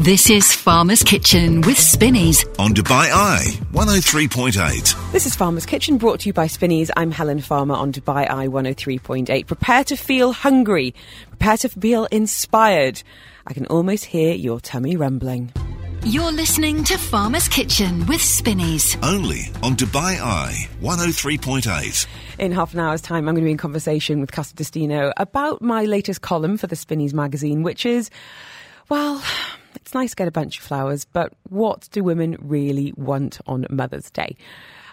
This is Farmer's Kitchen with Spinneys. On Dubai Eye 103.8. This is Farmer's Kitchen brought to you by Spinneys. I'm Helen Farmer on Dubai Eye 103.8. Prepare to feel hungry. Prepare to feel inspired. I can almost hear your tummy rumbling. You're listening to Farmer's Kitchen with Spinneys. Only on Dubai Eye 103.8. In half an hour's time, I'm going to be in conversation with Cassie Destino about my latest column for the Spinneys magazine, which is, well, it's nice to get a bunch of flowers, but what do women really want on Mother's Day?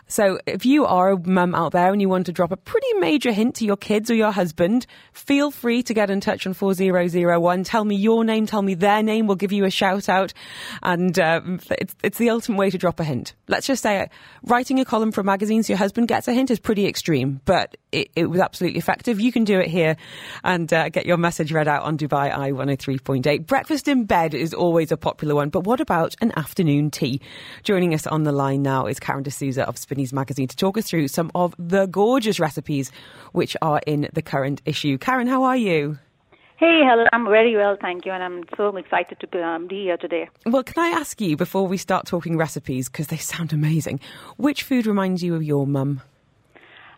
So if you are a mum out there and you want to drop a pretty major hint to your kids or your husband, feel free to get in touch on 4001. Tell me your name, tell me their name. We'll give you a shout out. And um, it's, it's the ultimate way to drop a hint. Let's just say it. Writing a column for a magazine so your husband gets a hint is pretty extreme, but it, it was absolutely effective. You can do it here and uh, get your message read out on Dubai Eye 103.8. Breakfast in bed is always a popular one, but what about an afternoon tea? Joining us on the line now is Karen D'Souza of Spinneys magazine to talk us through some of the gorgeous recipes which are in the current issue. Karen, how are you? Hey, hello. I'm very well, thank you, and I'm so excited to um, be here today. Well, can I ask you before we start talking recipes because they sound amazing? Which food reminds you of your mum?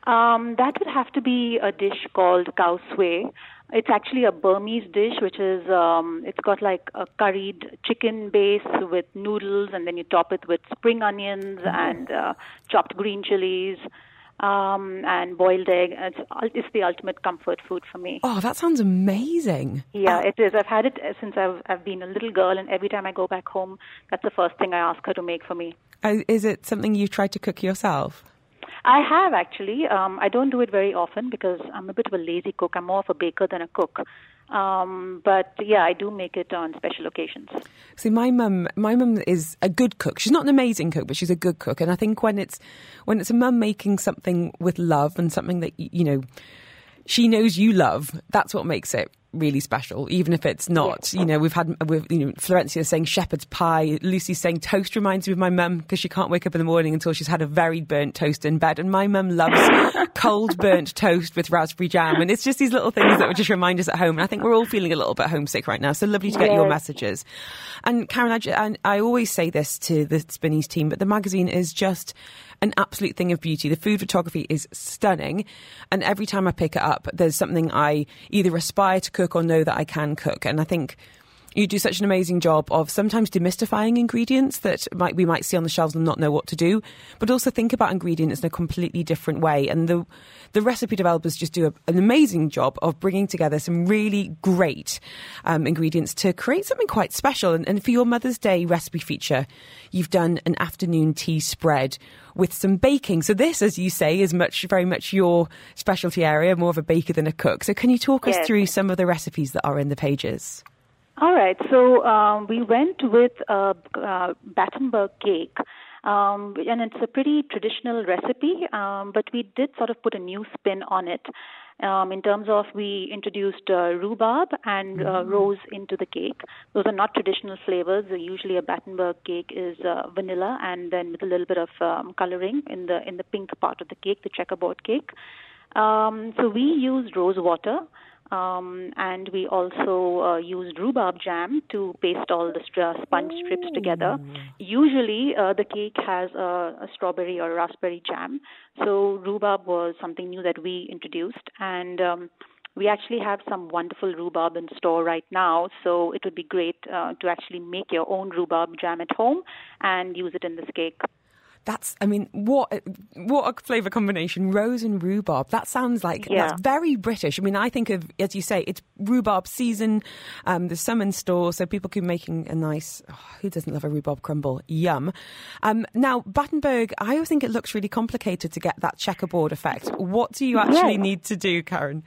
Um, that would have to be a dish called khao soi. It's actually a Burmese dish, which is um, it's got like a curried chicken base with noodles, and then you top it with spring onions mm-hmm. and uh, chopped green chilies. Um, and boiled egg. It's, it's the ultimate comfort food for me. Oh, that sounds amazing. Yeah, it is. I've had it since I've, I've been a little girl, and every time I go back home, that's the first thing I ask her to make for me. Uh, is it something you try to cook yourself? I have actually. Um, I don't do it very often because I'm a bit of a lazy cook. I'm more of a baker than a cook. Um, but yeah, I do make it on special occasions. See, my mum, my mum is a good cook. She's not an amazing cook, but she's a good cook. And I think when it's when it's a mum making something with love and something that you know she knows you love, that's what makes it really special, even if it's not. You know, we've had, we've, you know, Florencia saying shepherd's pie. Lucy saying toast reminds me of my mum because she can't wake up in the morning until she's had a very burnt toast in bed. And my mum loves cold burnt toast with raspberry jam. And it's just these little things that would just remind us at home. And I think we're all feeling a little bit homesick right now. So lovely to get yes. your messages. And Karen, I, I always say this to the Spinneys team, but the magazine is just an absolute thing of beauty. The food photography is stunning. And every time I pick it up, there's something I either aspire to cook or know that I can cook. And I think you do such an amazing job of sometimes demystifying ingredients that might, we might see on the shelves and not know what to do, but also think about ingredients in a completely different way. And the the recipe developers just do a, an amazing job of bringing together some really great um, ingredients to create something quite special. And, and for your Mother's Day recipe feature, you've done an afternoon tea spread with some baking. So this, as you say, is much very much your specialty area, more of a baker than a cook. So can you talk yes. us through some of the recipes that are in the pages? All right. So um, we went with a uh, Battenberg cake. Um, and it's a pretty traditional recipe, um, but we did sort of put a new spin on it. Um, in terms of we introduced uh, rhubarb and uh, mm-hmm. rose into the cake. Those are not traditional flavors. Usually, a Battenberg cake is uh, vanilla and then with a little bit of um, coloring in the in the pink part of the cake, the checkerboard cake. Um, so we used rose water. Um, and we also uh, used rhubarb jam to paste all the st- sponge strips together. Usually, uh, the cake has a, a, strawberry or raspberry jam, so rhubarb was something new that we introduced, and um, we actually have some wonderful rhubarb in store right now. So it would be great uh, to actually make your own rhubarb jam at home and use it in this cake. That's, I mean, what what a flavour combination. Rose and rhubarb. That sounds like yeah. that's very British. I mean, I think of, as you say, it's rhubarb season. Um, there's some in store, so people can be making a nice. Oh, who doesn't love a rhubarb crumble? Yum. Um, now, Battenberg, I always think it looks really complicated to get that checkerboard effect. What do you actually yes. need to do, Karen?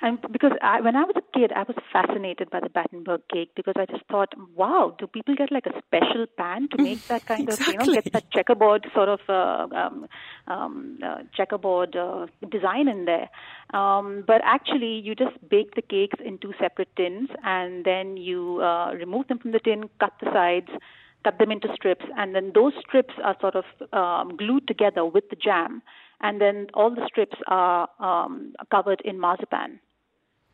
And because I, when I was a kid, I was fascinated by the Battenberg cake because I just thought, wow, do people get like a special pan to make that kind exactly. of, you know, get that checkerboard sort of uh, um, um, uh, checkerboard uh, design in there? Um, but actually, you just bake the cakes in two separate tins and then you uh, remove them from the tin, cut the sides, cut them into strips, and then those strips are sort of um, glued together with the jam. And then all the strips are um, covered in marzipan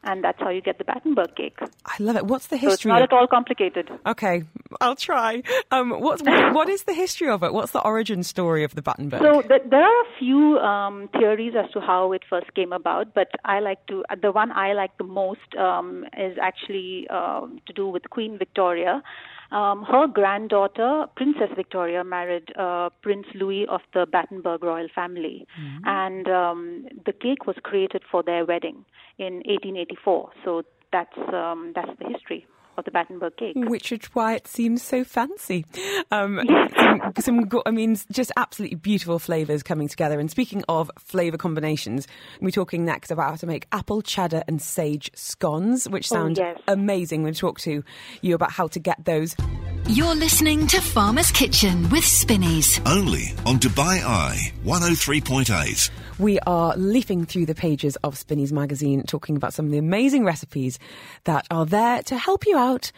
and that's how you get the Battenberg cake. I love it. What's the history? So it's not at all complicated. Okay, I'll try. Um, what's, what, what is the history of it? What's the origin story of the Battenberg? So th- there are a few um, theories as to how it first came about, but I like to the one I like the most um, is actually uh, to do with Queen Victoria. Um, her granddaughter, Princess Victoria, married uh, Prince Louis of the Battenberg royal family, mm-hmm. and um, the cake was created for their wedding in 1884. So that's um, that's the history of the Battenberg cake. Which is why it seems so fancy. Um, some, some, I mean, just absolutely beautiful flavours coming together. And speaking of flavour combinations, we're talking next about how to make apple, cheddar, and sage scones, which oh, sound oh, yes. amazing. We'll talk to you about how to get those. You're listening to Farmer's Kitchen with Spinneys. Only on Dubai Eye 103.8. We are leafing through the pages of Spinneys magazine, talking about some of the amazing recipes that are there to help you out out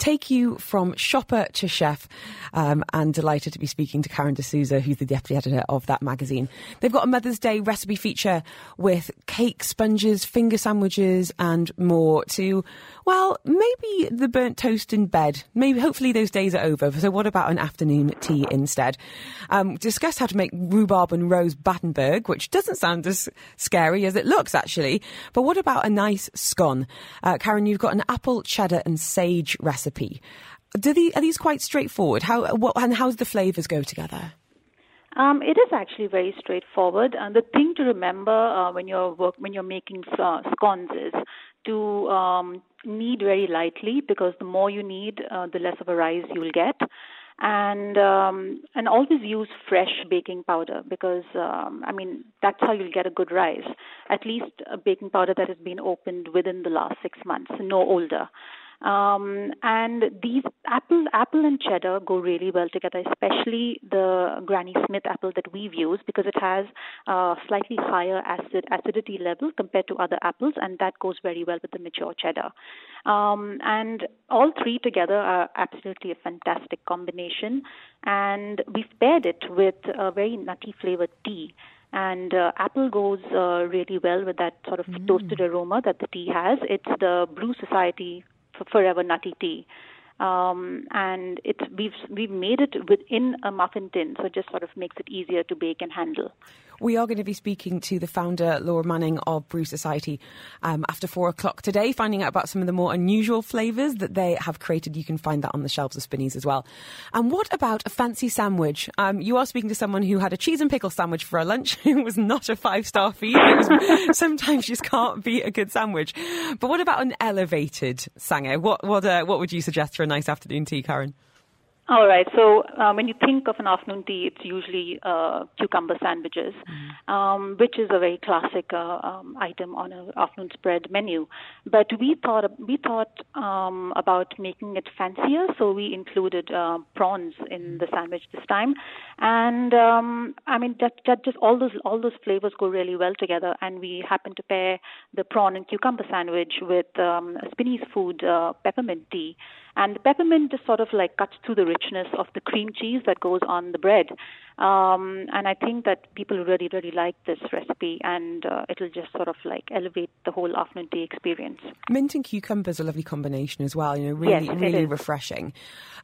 take you from shopper to chef. Um, and delighted to be speaking to Karen D'Souza, who's the deputy editor of that magazine. They've got a Mother's Day recipe feature with cake, sponges, finger sandwiches, and more to, well, maybe the burnt toast in bed. Maybe, hopefully, those days are over. So, what about an afternoon tea instead? Um, discuss how to make rhubarb and rose Battenberg, which doesn't sound as scary as it looks, actually. But what about a nice scone? Uh, Karen, you've got an apple, cheddar, and sage recipe recipe. Do the, are these quite straightforward? How what, and how do the flavors go together? Um, it is actually very straightforward. And the thing to remember uh, when you're work, when you're making uh, scones is to um, knead very lightly because the more you knead, uh, the less of a rise you'll get. And um, and always use fresh baking powder because um, I mean that's how you'll get a good rise. At least a baking powder that has been opened within the last six months, no older. Um, and these apple, apple and cheddar go really well together, especially the Granny Smith apple that we've used because it has a slightly higher acid acidity level compared to other apples, and that goes very well with the mature cheddar. Um, and all three together are absolutely a fantastic combination. And we've paired it with a very nutty flavored tea and uh, apple goes uh, really well with that sort of mm. toasted aroma that the tea has. It's the Brew Society Forever Nutty Tea. Um, and it's we've we've made it within a muffin tin, so it just sort of makes it easier to bake and handle. We are going to be speaking to the founder, Laura Manning of Brew Society, um, after four o'clock today, finding out about some of the more unusual flavours that they have created. You can find that on the shelves of Spinneys as well. And what about a fancy sandwich? Um, you are speaking to someone who had a cheese and pickle sandwich for a lunch. it was not a five star feed. Was, sometimes you just can't beat a good sandwich. But what about an elevated sanger? What what uh, what would you suggest for a nice afternoon tea, Karen? All right. So uh, when you think of an afternoon tea, it's usually uh, cucumber sandwiches, mm-hmm. um, which is a very classic uh, um, item on an afternoon spread menu. But we thought we thought um, about making it fancier, so we included uh, prawns in the sandwich this time. And um, I mean, that, that just all those all those flavors go really well together. And we happen to pair the prawn and cucumber sandwich with um, Spinneys Food uh, peppermint tea. And the peppermint just sort of like cuts through the richness of the cream cheese that goes on the bread. Um, and I think that people really, really like this recipe, and uh, it'll just sort of like elevate the whole afternoon tea experience. Mint and cucumber is a lovely combination as well. You know, really, yes, really refreshing.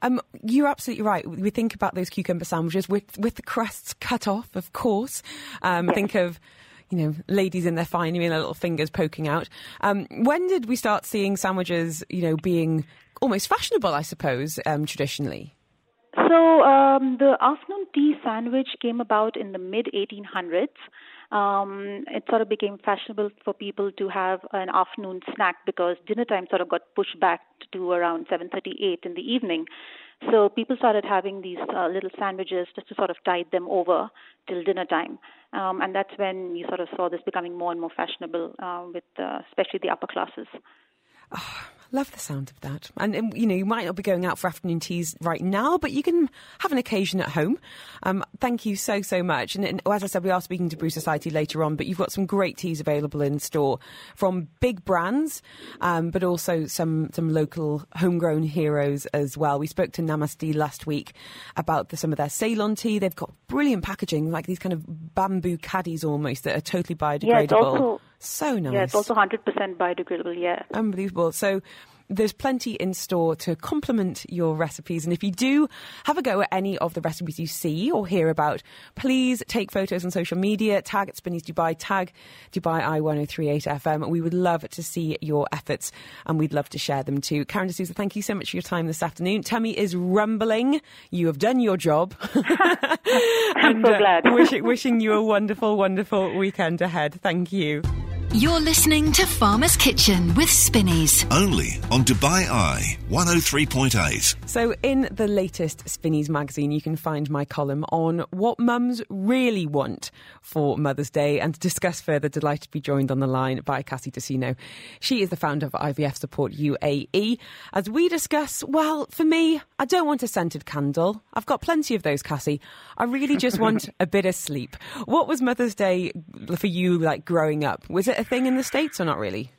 Um, you're absolutely right. We think about those cucumber sandwiches with with the crusts cut off, of course. Um, yes. Think of you know, ladies in their finery and their little fingers poking out. Um, when did we start seeing sandwiches, you know, being almost fashionable, I suppose, um, traditionally? So um, the afternoon tea sandwich came about in the mid 1800s. Um, it sort of became fashionable for people to have an afternoon snack because dinner time sort of got pushed back to around 7:38 in the evening. So people started having these uh, little sandwiches just to sort of tide them over till dinner time, um, and that's when you sort of saw this becoming more and more fashionable uh, with uh, especially the upper classes. Love the sound of that. And, um, you know, you might not be going out for afternoon teas right now, but you can have an occasion at home. Um, thank you so, so much. And, and, as I said, we are speaking to Brew Society later on, but you've got some great teas available in store from big brands, um, but also some, some local homegrown heroes as well. We spoke to Namaste last week about the, some of their Ceylon tea. They've got brilliant packaging, like these kind of bamboo caddies almost that are totally biodegradable. Yeah, so nice. Yeah, it's also 100% biodegradable, yeah. Unbelievable. So there's plenty in store to complement your recipes. And if you do have a go at any of the recipes you see or hear about, please take photos on social media, tag at Spinneys Dubai, tag Dubai Eye1038 FM. We would love to see your efforts and we'd love to share them too. Karen D'Souza, thank you so much for your time this afternoon. Tummy is rumbling. You have done your job. I'm so uh, glad. wishing, wishing you a wonderful, wonderful weekend ahead. Thank you. You're listening to Farmer's Kitchen with Spinneys. Only on Dubai Eye 103.8. So, in the latest Spinneys magazine, you can find my column on what mums really want for Mother's Day. And to discuss further, delighted to be joined on the line by Cassie Destino. She is the founder of IVF Support UAE. As we discuss, well, for me, I don't want a scented candle. I've got plenty of those, Cassie. I really just want a bit of sleep. What was Mother's Day for you like growing up? Was it a thing in the States or not really?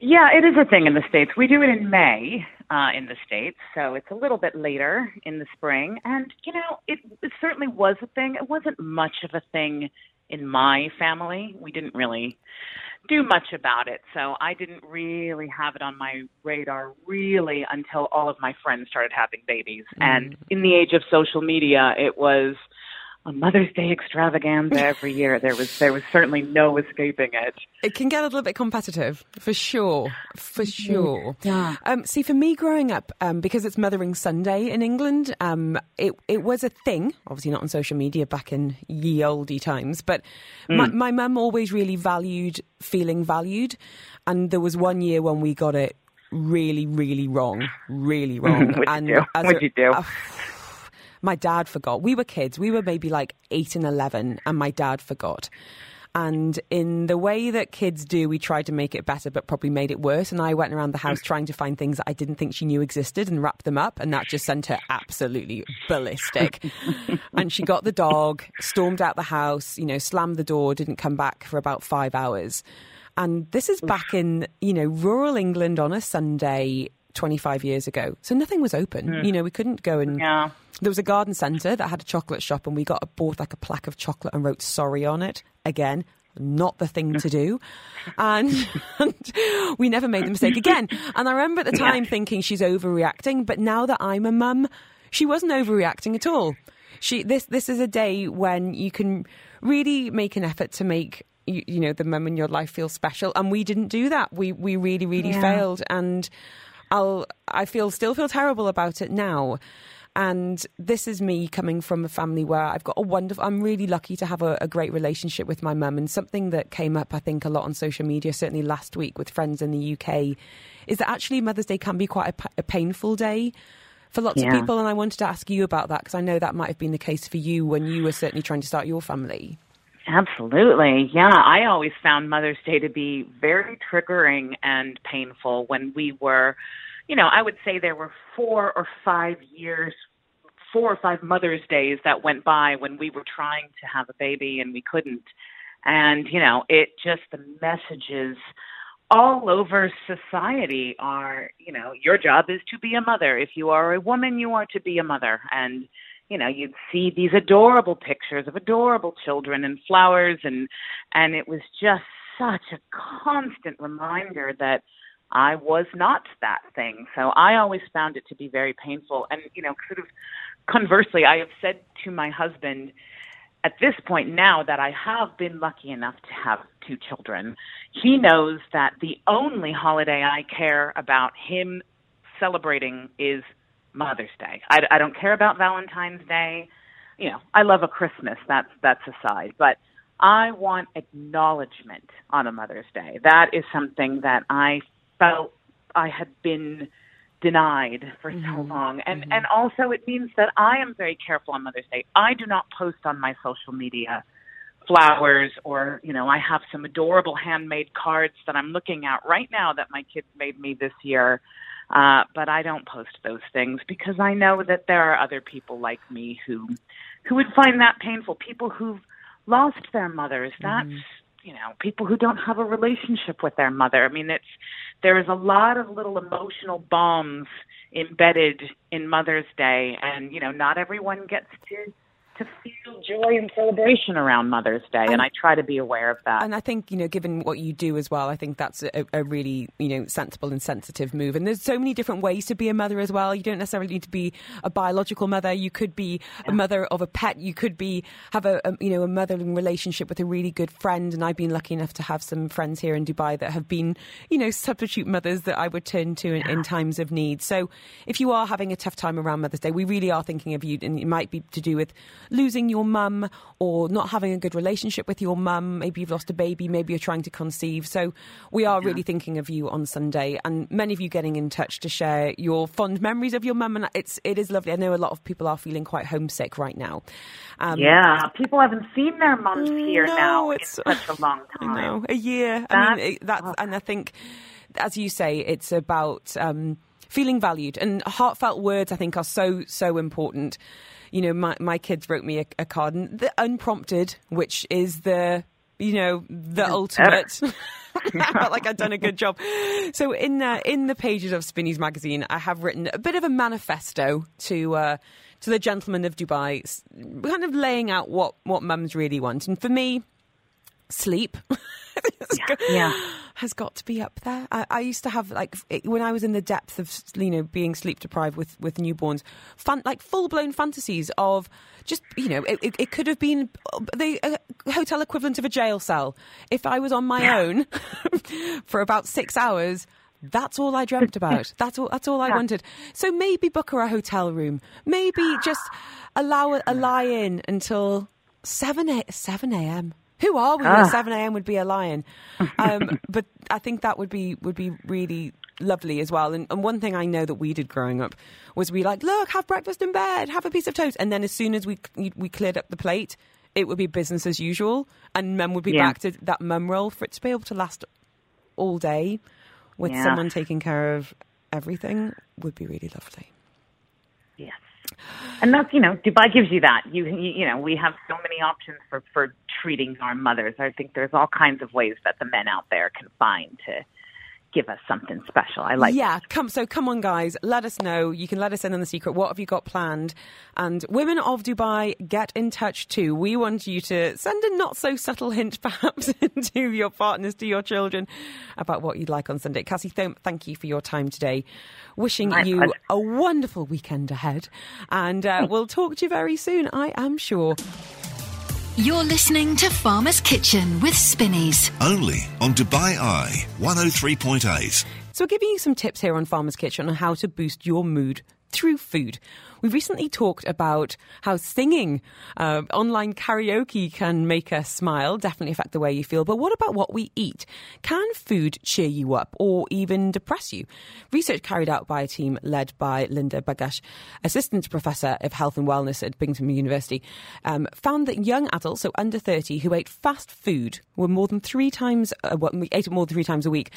Yeah, it is a thing in the States. We do it in May uh, in the States, so it's a little bit later in the spring. And, you know, it, it certainly was a thing. It wasn't much of a thing in my family. We didn't really do much about it. So I didn't really have it on my radar really until all of my friends started having babies. And in the age of social media, it was a Mother's Day extravaganza every year. There was there was certainly no escaping it. It can get a little bit competitive, for sure, for sure. Yeah. Um, see, for me growing up, um, because it's Mothering Sunday in England, um, it it was a thing. Obviously, not on social media back in ye oldie times, but my my mum always really valued feeling valued, and there was one year when we got it really, really wrong, really wrong. What'd you do? What'd a- you do? My dad forgot. We were kids. We were maybe like eight and 11, and my dad forgot. And in the way that kids do, we tried to make it better, but probably made it worse. And I went around the house trying to find things that I didn't think she knew existed and wrap them up. And that just sent her absolutely ballistic. and she got the dog, stormed out the house, you know, slammed the door, didn't come back for about five hours. And this is back in, you know, rural England on a Sunday 25 years ago. So nothing was open. You know, we couldn't go and. Yeah. There was a garden centre that had a chocolate shop, and we got a, bought like a plaque of chocolate and wrote sorry on it. Again, not the thing to do. And, and we never made the mistake again. And I remember at the time thinking she's overreacting, but now that I'm a mum, she wasn't overreacting at all. She this this is a day when you can really make an effort to make you, you know the mum in your life feel special, and we didn't do that. We we really really Yeah. failed, and I'll I feel still feel terrible about it now. And this is me coming from a family where I've got a wonderful. I'm really lucky to have a, a great relationship with my mum. And something that came up, I think, a lot on social media, certainly last week with friends in the UK, is that actually Mother's Day can be quite a, a painful day for lots Yeah. of people. And I wanted to ask you about that because I know that might have been the case for you when you were certainly trying to start your family. Absolutely. Yeah. I always found Mother's Day to be very triggering and painful when we were, you know, I would say there were four or five years, four or five Mother's Days that went by when we were trying to have a baby and we couldn't. And, you know, it just, the messages all over society are, you know, your job is to be a mother. If you are a woman, you are to be a mother. And, you know, you'd see these adorable pictures of adorable children and flowers and and it was just such a constant reminder that I was not that thing. So I always found it to be very painful. And, you know, sort of conversely, I have said to my husband at this point now that I have been lucky enough to have two children, he knows that the only holiday I care about him celebrating is Mother's Day. I, I don't care about Valentine's Day. You know, I love a Christmas. That's that's aside, but I want acknowledgement on a Mother's Day. That is something that I felt I had been denied for so mm-hmm. long. And mm-hmm. and also it means that I am very careful on Mother's Day. I do not post on my social media flowers or, you know, I have some adorable handmade cards that I'm looking at right now that my kids made me this year. Uh, but I don't post those things because I know that there are other people like me who who would find that painful. People who've lost their mothers. Mm-hmm. That's you know, people who don't have a relationship with their mother. I mean, it's there is a lot of little emotional bombs embedded in Mother's Day, and you know, not everyone gets to to feel joy and celebration around Mother's Day, and, and, I try to be aware of that. And I think you know, given what you do as well, I think that's a, a, really you know sensible and sensitive move. And there's so many different ways to be a mother as well. You don't necessarily need to be a biological mother. You could be yeah. a mother of a pet. You could be have a, a you know a mothering relationship with a really good friend. And I've been lucky enough to have some friends here in Dubai that have been you know substitute mothers that I would turn to in, yeah. in times of need. So if you are having a tough time around Mother's Day, we really are thinking of you, and it might be to do with losing your mum or not having a good relationship with your mum. Maybe you've lost a baby, maybe you're trying to conceive. So we are yeah. really thinking of you on Sunday, and many of you getting in touch to share your fond memories of your mum, and it's it is lovely. I know a lot of people are feeling quite homesick right now. Um, yeah, people haven't seen their mums here no, now it's in such a long time. Know, a year. That's, I mean, it, that's and I think, as you say, it's about. Um, feeling valued and heartfelt words i think are so so important you know, my, my kids wrote me a, a card, and the unprompted, which is the you know the ultimate. I felt like I'd done a good job. So in uh, in the pages of Spinneys magazine, I have written a bit of a manifesto to. Uh, to the gentlemen of Dubai, kind of laying out what, what mums really want. And for me, sleep. yeah, yeah, has got to be up there. I, I, used to have like when I was in the depth of you know being sleep deprived with with newborns, fun, like full blown fantasies of just you know it, it, it could have been the uh, hotel equivalent of a jail cell. If I was on my yeah. own for about six hours. That's all I dreamt about. That's all. That's all I wanted. So maybe book her a hotel room. Maybe just allow a, a lie in until seven a, seven a.m. Who are we? Ah. At seven a.m. would be a lion. Um, but I think that would be would be really lovely as well. And, and, one thing I know that we did growing up was we like, look, have breakfast in bed, have a piece of toast, and then as soon as we we cleared up the plate, it would be business as usual, and mum would be yeah. back to that mum role for it to be able to last all day with yeah. someone taking care of everything would be really lovely. And that's, you know, Dubai gives you that. You, you, you know, we have so many options for, for treating our mothers. I think there's all kinds of ways that the men out there can find to give us something special. I like. Yeah, come. So come on, guys. Let us know. You can let us in on the secret. What have you got planned? And women of Dubai, get in touch too. We want you to send a not so subtle hint, perhaps, to your partners, to your children, about what you'd like on Sunday. Cassie, th- thank you for your time today. Wishing My you pleasure. a wonderful weekend ahead, and uh, we'll talk to you very soon. I am sure. You're listening to Farmer's Kitchen with Spinneys. Only on Dubai Eye 103.8. So, we're giving you some tips here on Farmer's Kitchen on how to boost your mood through food. We recently talked about how singing, uh, online karaoke can make us smile, definitely affect the way you feel. But what about what we eat? Can food cheer you up or even depress you? Research carried out by a team led by Lina Begdache, Assistant Professor of Health and Wellness at Binghamton University, um, found that young adults, so under 30, who ate fast food were more than three times, uh, ate it more than three times a week,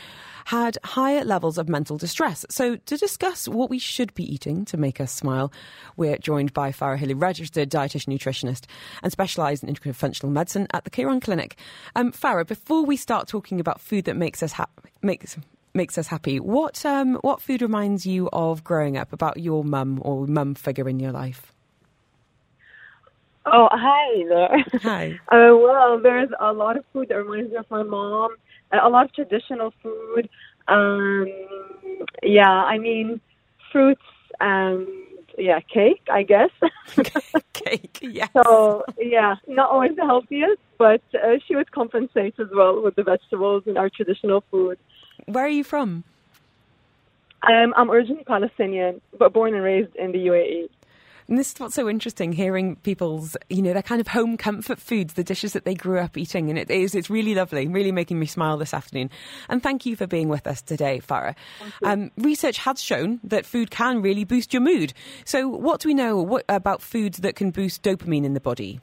had higher levels of mental distress. So to discuss what we should be eating to make us smile, we're joined by Farah Hillou, registered dietitian nutritionist and specialised in integrative functional medicine at the Kairon Clinic. Um, Farah, before we start talking about food that makes us ha- makes makes us happy, what um, what food reminds you of growing up about your mum or mum figure in your life? Oh, hi there. Hi. Uh, well, there's a lot of food that reminds me of my mom. A lot of traditional food. Um, yeah, I mean, fruits and yeah, cake, I guess. cake, yes. So yeah, not always the healthiest, but uh, she would compensate as well with the vegetables and our traditional food. Where are you from? Um, I'm originally Palestinian, but born and raised in the UAE. And this is what's so interesting, hearing people's, you know, their kind of home comfort foods, the dishes that they grew up eating. And it is, it's really lovely, really making me smile this afternoon. And thank you for being with us today, Farah. Um, research has shown that food can really boost your mood. So what do we know what, about foods that can boost dopamine in the body?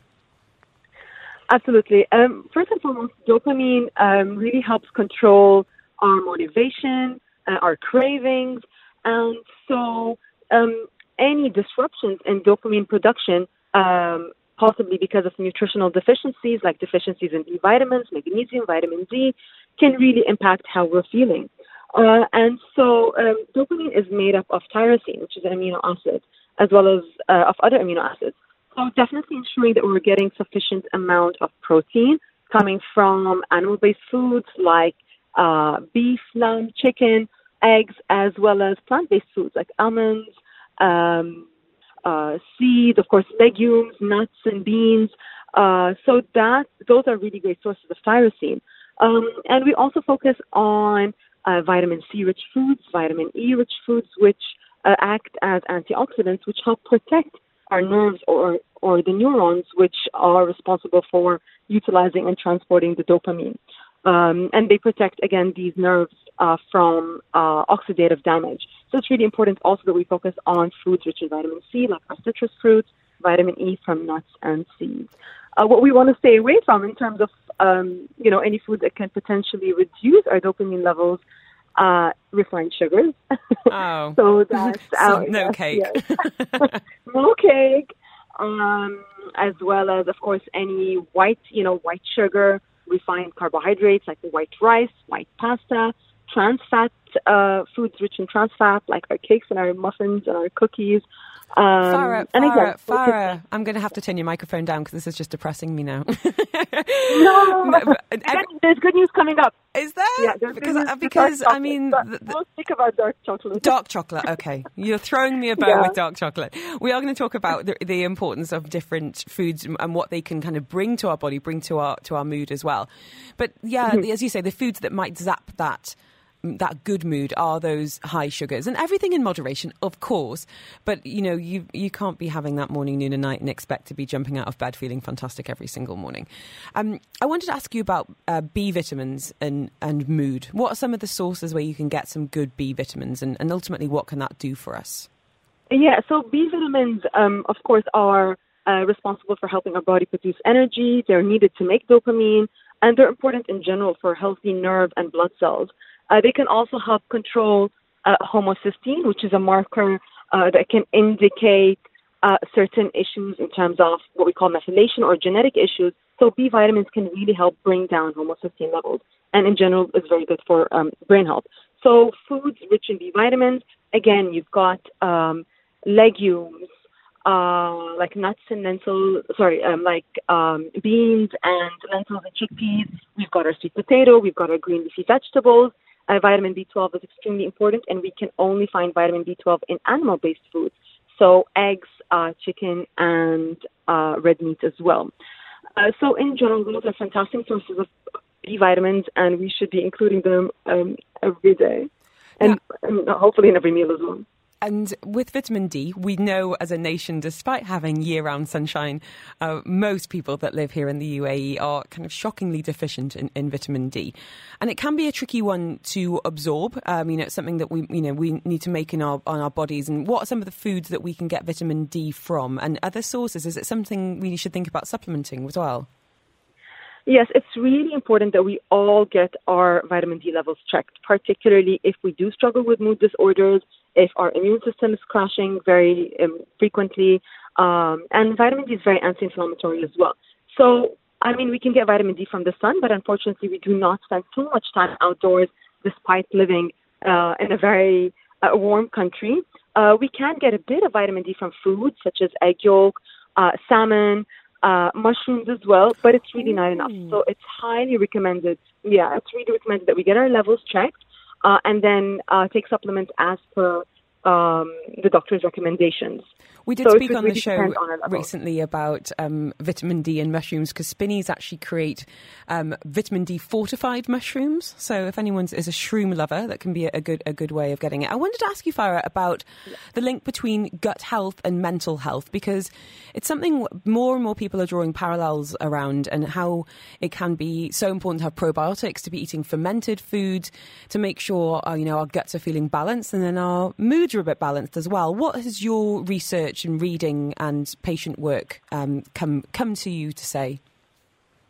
Absolutely. Um, first and foremost, dopamine um, really helps control our motivation, uh, our cravings. And so um, any disruptions in dopamine production, um, possibly because of nutritional deficiencies like deficiencies in B vitamins, magnesium, vitamin D, can really impact how we're feeling. Uh, and so um, dopamine is made up of tyrosine, which is an amino acid, as well as uh, of other amino acids. So definitely ensuring that we're getting sufficient amount of protein coming from animal-based foods like uh, beef, lamb, chicken, eggs, as well as plant-based foods like almonds, um, uh, seeds, of course, legumes, nuts, and beans. Uh, so that those are really great sources of tyrosine. Um, and we also focus on uh, vitamin C rich foods, vitamin E rich foods, which uh, act as antioxidants, which help protect our nerves or, or the neurons, which are responsible for utilizing and transporting the dopamine. Um, and they protect, again, these nerves uh, from uh, oxidative damage. So it's really important also that we focus on foods rich in vitamin C, like our citrus fruits, vitamin E from nuts and seeds. Uh, what we want to stay away from in terms of um, you know any food that can potentially reduce our dopamine levels uh, refined sugars. Oh. so that's so no yes, cake. Yes. no cake. Um, as well as, of course, any white, you know, white sugar, refined carbohydrates like the white rice, white pasta, trans fat uh, foods rich in trans fat, like our cakes and our muffins and our cookies. Um, Farah, Farah, again, Farah, I'm going to have to turn your microphone down because this is just depressing me now. no, there's good news coming up. Is there? Yeah, because uh, because I mean, the, we'll speak about dark chocolate. Dark chocolate. Okay, you're throwing me a bone yeah. with dark chocolate. We are going to talk about the, the, importance of different foods and what they can kind of bring to our body, bring to our to our mood as well. But yeah, mm-hmm. as you say, the foods that might zap that that good mood are those high sugars and everything in moderation, of course. But you know, you you can't be having that morning, noon, and night and expect to be jumping out of bed feeling fantastic every single morning. Um, I wanted to ask you about uh, B vitamins and and mood. What are some of the sources where you can get some good B vitamins, and, and ultimately, what can that do for us? Yeah, so B vitamins, um, of course, are uh, responsible for helping our body produce energy. They're needed to make dopamine, and they're important in general for healthy nerve and blood cells. Uh, they can also help control uh, homocysteine, which is a marker uh, that can indicate uh, certain issues in terms of what we call methylation or genetic issues. So B vitamins can really help bring down homocysteine levels, and in general, is very good for um, brain health. So foods rich in B vitamins, again, you've got um, legumes, uh, like nuts and lentils, sorry, um, like um, beans and lentils and chickpeas. We've got our sweet potato, we've got our green leafy vegetables, uh, vitamin B12 is extremely important, and we can only find vitamin B12 in animal based foods. So, eggs, uh, chicken, and uh, red meat as well. Uh, so, in general, those are fantastic sources of B vitamins, and we should be including them um, every day, and, yeah. and hopefully in every meal as well. And with vitamin D, we know as a nation, despite having year round sunshine, uh, most people that live here in the UAE are kind of shockingly deficient in, in vitamin D. And it can be a tricky one to absorb. Um, you know, it's something that we, you know, we need to make in our, on our bodies. And what are some of the foods that we can get vitamin D from? And other sources? Is it something we should think about supplementing as well? Yes, it's really important that we all get our vitamin D levels checked, particularly if we do struggle with mood disorders, if our immune system is crashing very um, frequently. Um, and vitamin D is very anti inflammatory as well. So, I mean, we can get vitamin D from the sun, but unfortunately, we do not spend too much time outdoors despite living uh, in a very uh, warm country. Uh, we can get a bit of vitamin D from foods such as egg yolk, uh, salmon, uh, mushrooms as well, but it's really not enough. So it's highly recommended. Yeah, it's really recommended that we get our levels checked uh, and then uh, take supplements as per um, the doctor's recommendations. We did so speak on the show on recently about um, vitamin D and mushrooms because Spinneys actually create um, vitamin D fortified mushrooms. So if anyone is a shroom lover, that can be a good a good way of getting it. I wanted to ask you, Farah, about yeah. the link between gut health and mental health because it's something more and more people are drawing parallels around and how it can be so important to have probiotics, to be eating fermented foods, to make sure uh, you know our guts are feeling balanced and then our are a bit balanced as well. What has your research and reading and patient work um, come come to you to say?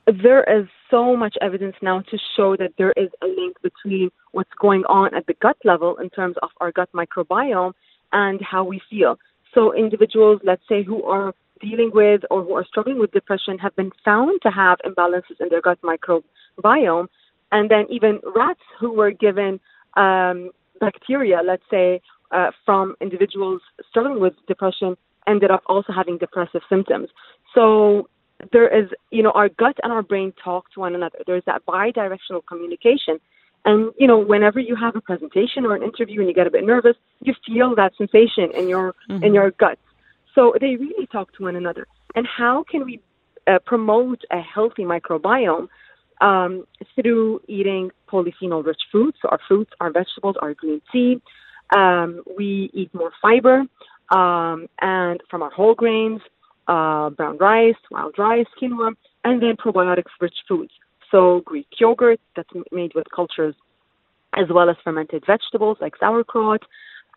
There is so much evidence now to show that there is a link between what's going on at the gut level in terms of our gut microbiome and how we feel. So individuals, let's say, who are dealing with or who are struggling with depression have been found to have imbalances in their gut microbiome. And then even rats who were given um, bacteria, let's say, uh, from individuals struggling with depression ended up also having depressive symptoms. So there is, you know, our gut and our brain talk to one another. There's that bi-directional communication. And, you know, whenever you have a presentation or an interview and you get a bit nervous, you feel that sensation in your, mm-hmm. in your gut. So they really talk to one another. And how can we uh, promote a healthy microbiome? Um, through eating polyphenol rich foods, so our fruits, our vegetables, our green tea. Um, we eat more fiber um, and from our whole grains, uh, brown rice, wild rice, quinoa, and then probiotics rich foods. So Greek yogurt that's made with cultures, as well as fermented vegetables like sauerkraut,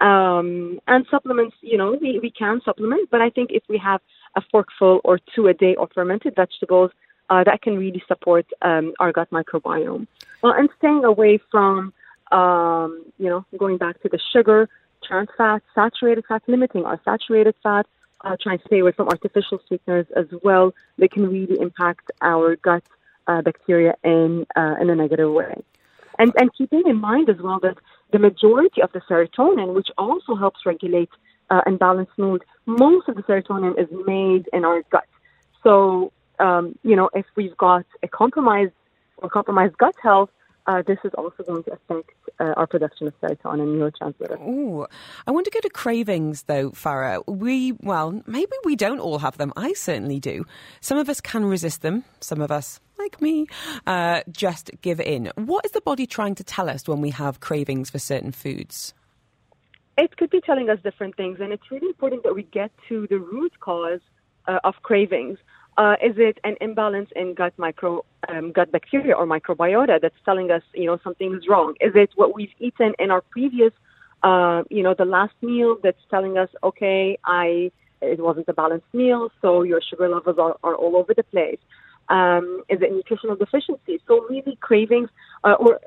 um, and supplements. You know, we, we can supplement, but I think if we have a forkful or two a day of fermented vegetables, uh, that can really support um, our gut microbiome. Well, and staying away from, um, you know, going back to the sugar, trans fat, saturated fat, limiting our saturated fat, uh, trying to stay away from artificial sweeteners as well. They can really impact our gut uh, bacteria in uh, in a negative way. And and keeping in mind as well that the majority of the serotonin, which also helps regulate uh, and balance mood, most of the serotonin is made in our gut. So um, you know, if we've got a compromised or compromised gut health, uh, this is also going to affect uh, our production of serotonin and neurotransmitters. Ooh. I want to go to cravings though, Farah. We, well, maybe we don't all have them. I certainly do. Some of us can resist them. Some of us, like me, uh, just give in. What is the body trying to tell us when we have cravings for certain foods? It could be telling us different things, and it's really important that we get to the root cause uh, of cravings. Uh, is it an imbalance in gut micro um, gut bacteria or microbiota that's telling us you know something is wrong? Is it what we've eaten in our previous uh, you know the last meal that's telling us okay I it wasn't a balanced meal so your sugar levels are, are all over the place? Um, is it nutritional deficiency? So really cravings uh, or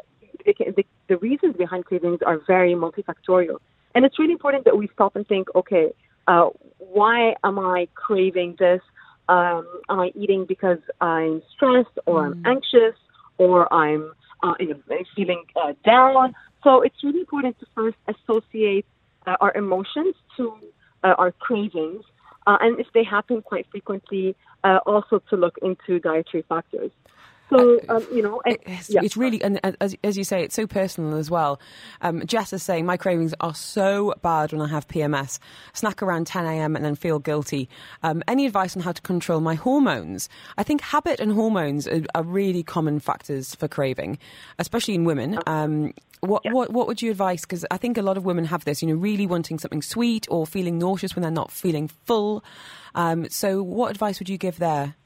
the, the, the reasons behind cravings are very multifactorial, and it's really important that we stop and think okay. Uh, why am I craving this? Um, am I eating because I'm stressed or mm. I'm anxious or I'm uh, you know, feeling uh, down? So it's really important to first associate uh, our emotions to uh, our cravings, uh, and if they happen quite frequently, uh, also to look into dietary factors. So um, you know, it's, yeah. it's, really, and as, as, you say, it's so personal as well. Um, Jess is saying my cravings are so bad when I have PMS. Snack around 10 a.m. and then feel guilty. Um, any advice on how to control my hormones? I think habit and hormones are, are really common factors for craving, especially in women. Um, what, yeah. what what would you advise? Because I think a lot of women have this, you know, really wanting something sweet or feeling nauseous when they're not feeling full. Um, so, what advice would you give there?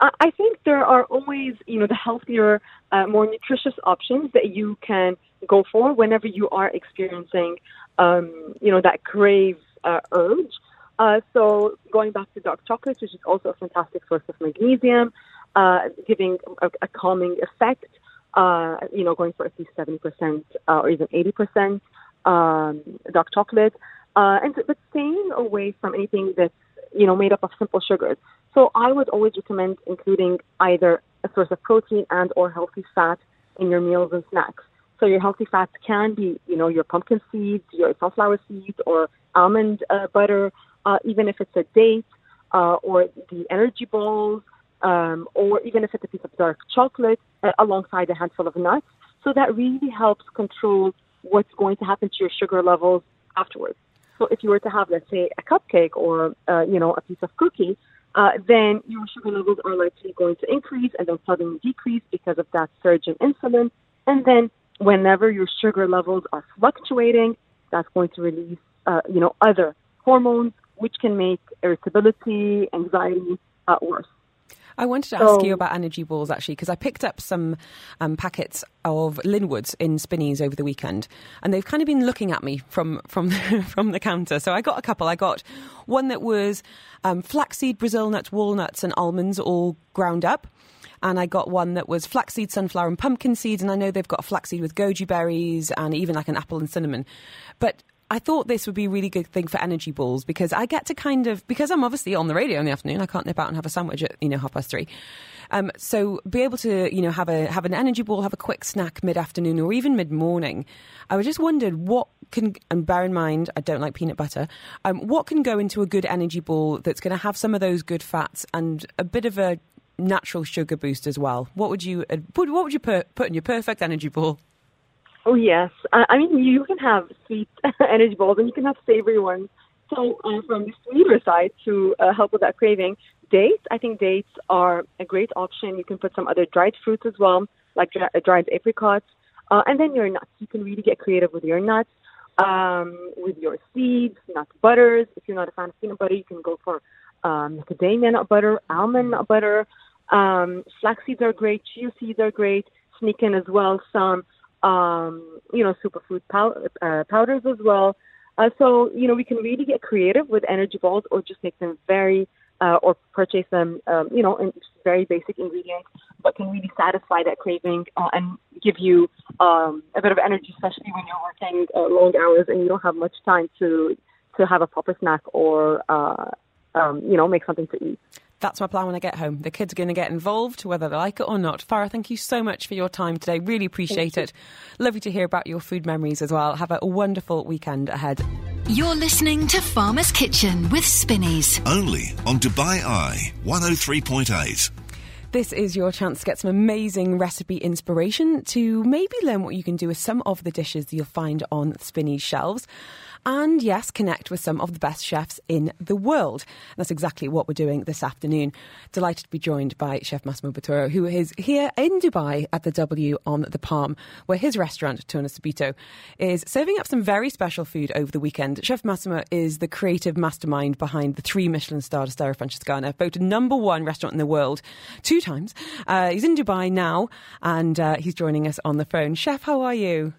I think there are always, you know, the healthier, uh, more nutritious options that you can go for whenever you are experiencing, um, you know, that crave uh, urge. Uh, so going back to dark chocolate, which is also a fantastic source of magnesium, uh, giving a, a, calming effect. Uh, you know, going for at least seventy percent uh, or even eighty percent um, dark chocolate, and but staying away from anything that's you know made up of simple sugars. So I would always recommend including either a source of protein and or healthy fat in your meals and snacks. So your healthy fats can be, you know, your pumpkin seeds, your sunflower seeds, or almond uh, butter, uh, even if it's a date, uh, or the energy balls, um, or even if it's a piece of dark chocolate uh, alongside a handful of nuts. So that really helps control what's going to happen to your sugar levels afterwards. So if you were to have, let's say, a cupcake or, uh, you know, a piece of cookie, uh, then your sugar levels are likely going to increase and then suddenly decrease because of that surge in insulin. And then whenever your sugar levels are fluctuating, that's going to release, uh, you know, other hormones, which can make irritability, anxiety uh, worse. I wanted to ask you about energy balls actually, because I picked up some um, packets of Linwoods in Spinneys over the weekend, and they've kind of been looking at me from from the, from the counter. So I got a couple. I got one that was um, flaxseed, Brazil nuts, walnuts, and almonds all ground up and I got one that was flaxseed, sunflower, and pumpkin seeds. And I know they've got a flaxseed with goji berries and even like an apple and cinnamon. But I thought this would be a really good thing for energy balls because I get to kind of because I'm obviously on the radio in the afternoon. I can't nip out and have a sandwich at you know half past three. Um, so be able to you know have a have an energy ball, have a quick snack mid afternoon or even mid morning. I was just wondered what can and bear in mind I don't like peanut butter. Um, what can go into a good energy ball that's going to have some of those good fats and a bit of a natural sugar boost as well? What would you uh, what would you put put in your perfect energy ball? Oh yes, I, I mean you can have sweet energy balls and you can have savory ones. So uh, from the sweeter side to uh, help with that craving, dates. I think dates are a great option. You can put some other dried fruits as well, like dri- dried apricots, uh, and then your nuts. You can really get creative with your nuts, um, with your seeds, nut butters. If you're not a fan of peanut butter, you can go for um, macadamia nut butter, almond nut butter. Um, flax seeds are great. Chia seeds are great. Sneak in as well some um, you know, superfood pow- uh, powders as well. Uh, so, you know, we can really get creative with energy balls or just make them very, uh, or purchase them, um, you know, in very basic ingredients, but can really satisfy that craving uh, and give you um, a bit of energy, especially when you're working uh, long hours and you don't have much time to to have a proper snack or, uh, um, you know, make something to eat. That's my plan when I get home. The kids are going to get involved, whether they like it or not. Farah, thank you so much for your time today. Really appreciate it. Lovely to hear about your food memories as well. Have a wonderful weekend ahead. You're listening to Farmer's Kitchen with Spinneys. Only on Dubai Eye 103.8. This is your chance to get some amazing recipe inspiration to maybe learn what you can do with some of the dishes that you'll find on Spinneys shelves and yes, connect with some of the best chefs in the world. That's exactly what we're doing this afternoon. Delighted to be joined by Chef Massimo Bottura, who is here in Dubai at the W on the Palm, where his restaurant, Torno Subito, is serving up some very special food over the weekend. Chef Massimo is the creative mastermind behind the three Michelin starred Osteria Francescana, voted number one restaurant in the world two times. Uh, he's in Dubai now, and uh, he's joining us on the phone. Chef, how are you?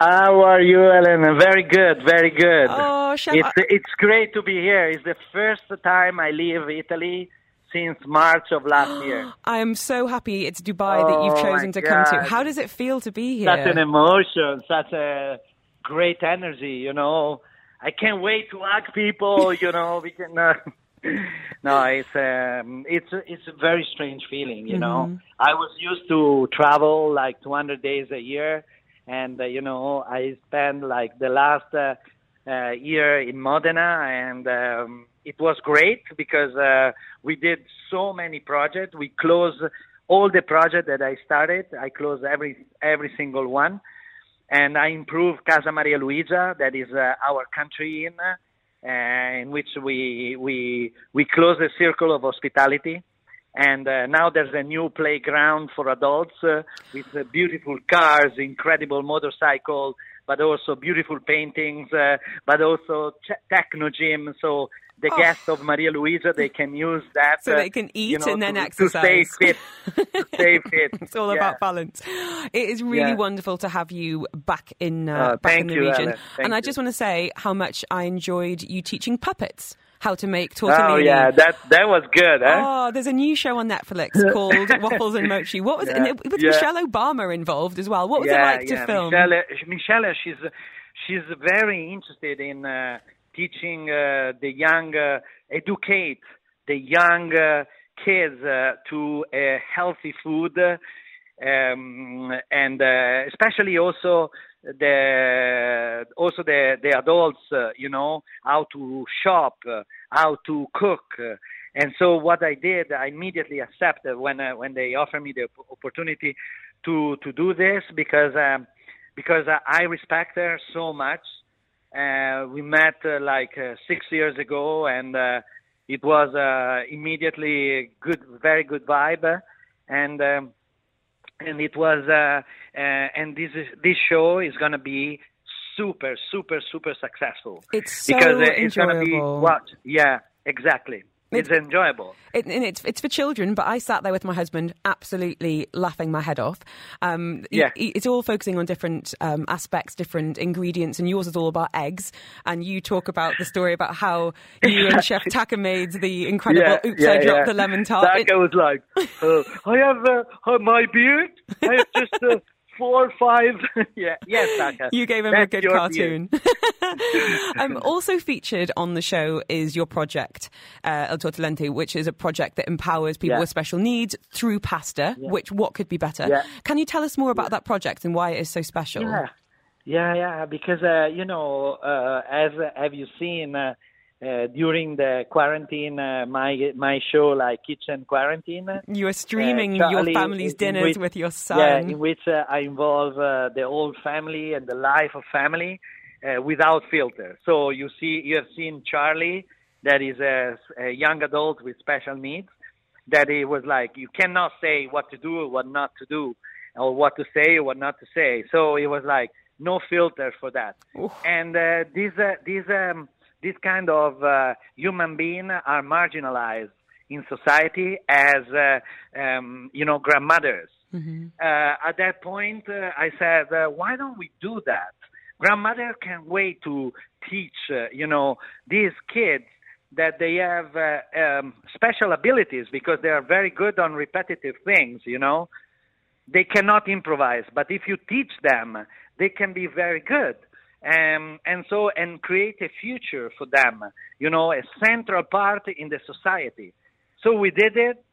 How are you, Ellen? Very good, very good. Oh, chef, it's it's great to be here. It's the first time I leave Italy since March of last year. I am so happy it's Dubai that you've Oh, chosen to come to. How does it feel to be here? Such an emotion, such a great energy. You know, I can't wait to hug people. You know, we can. Uh, no, it's um, it's it's a very strange feeling. You know, I was used to travel like 200 days a year, and uh, you know, I spent like the last uh, uh, year in Modena, and um, it was great because we did so many projects. We closed all the projects that I started. I closed every every single one, and I improved Casa Maria Luigia, that is our country inn, uh, in which we we we close the circle of hospitality. And uh, now there's a new playground for adults uh, with uh, beautiful cars, incredible motorcycle, but also beautiful paintings, uh, but also ch- Technogym. So the Oh. guests of Maria Luigia they can use that So uh, they can you eat know, and then to, exercise. to stay fit. to stay fit. It's all Yeah. about balance. It is really Yeah. wonderful to have you back in uh, back in the you, region. And I just want to say how much I enjoyed you teaching puppets how to make tortellini. Oh yeah, that that was good, huh? Oh, there's a new show on Netflix called Waffles and Mochi. What was it? And Yeah, it? With yeah. Michelle Obama involved as well. What was yeah, it like to yeah. film? Michelle, Michelle, she's she's very interested in uh, teaching uh, the young, uh, educate the young uh, kids uh, to uh, healthy food, um, and uh, especially also the also the the adults, uh, you know, how to shop, uh, how to cook. Uh, and so what I did, I immediately accepted when uh, when they offered me the opportunity to to do this because um, because uh, I respect her so much. Uh, we met uh, like uh, six years ago, and uh, it was uh, immediately good, very good vibe, and um, and it was uh, uh, and this is, this show is gonna be super, super, super successful It's so because uh, it's gonna be enjoyable. what? Yeah, exactly. It's, enjoyable. It, and it's it's for children, but I sat there with my husband, absolutely laughing my head off. Um, Yeah. it's all focusing on different um, aspects, different ingredients, and yours is all about eggs. And you talk about the story about how you and Chef Taka made the incredible "Oops, I dropped the lemon tart." It- Taka was like, uh, I have uh, uh, my beard. I have just uh, four, five. yeah, yes. You gave him That's a good cartoon. um, also featured on the show is your project, uh, Il Tortellante, which is a project that empowers people Yeah. with special needs through pasta. Which what could be better? Yeah. Can you tell us more about that project and why it is so special? Yeah, yeah, yeah. Because uh, you know, uh, as have you seen uh, uh, during the quarantine, uh, my my show like Kitchen Quarantine. You are streaming uh, your family's dinners which- with your son. Yeah, in which uh, I involve uh, the whole family and the life of family uh, without filter. So you see, you have seen Charlie, that is a, a young adult with special needs. That he was like, you cannot say what to do or what not to do, or what to say or what not to say. So it was like no filter for that. And uh, these uh, these this kind of uh, human being are marginalized in society as uh, um, you know grandmothers. Uh, at that point, uh, I said, uh, why don't we do that? Grandmother can wait to teach, uh, you know, these kids that they have uh, um, special abilities because they are very good on repetitive things, you know. They cannot improvise, but if you teach them, they can be very good. Um, and so, and create a future for them, you know, a central part in the society. So we did it,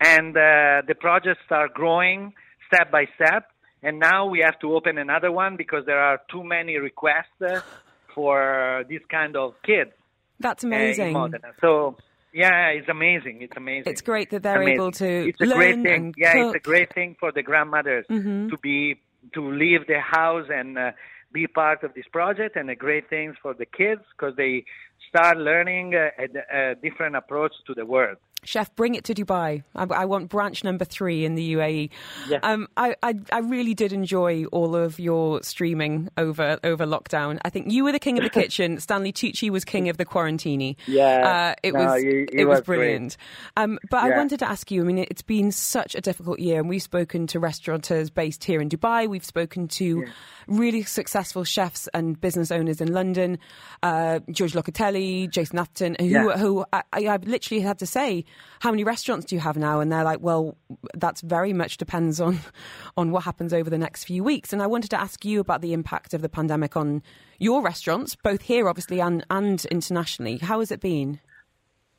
and uh, the projects are growing step by step. And now we have to open another one because there are too many requests uh, for this kind of kids. That's uh, amazing. Modena. So yeah, it's amazing. It's amazing. It's great that they're Amazing. able to It's a learn great thing. and yeah, cook. it's a great thing for the grandmothers to be to leave the house and uh, be part of this project, and a great thing for the kids because they start learning uh, a, a different approach to the world. Chef, bring it to Dubai. I, I want branch number three in the UAE. Yeah. Um, I, I, I really did enjoy all of your streaming over over lockdown. I think you were the king of the kitchen. Stanley Tucci was king of the quarantini. Yeah. uh, it No, was he- he it was, brilliant. Um, but I wanted to ask you. I mean, it's been such a difficult year, and we've spoken to restaurateurs based here in Dubai. We've spoken to really successful chefs and business owners in London, uh, Giorgio Locatelli, Jason Atherton, who Yeah. who I, I- literally had to say, how many restaurants do you have now? And they're like, well, that's very much depends on on what happens over the next few weeks. And I wanted to ask you about the impact of the pandemic on your restaurants, both here, obviously, and and internationally. How has it been?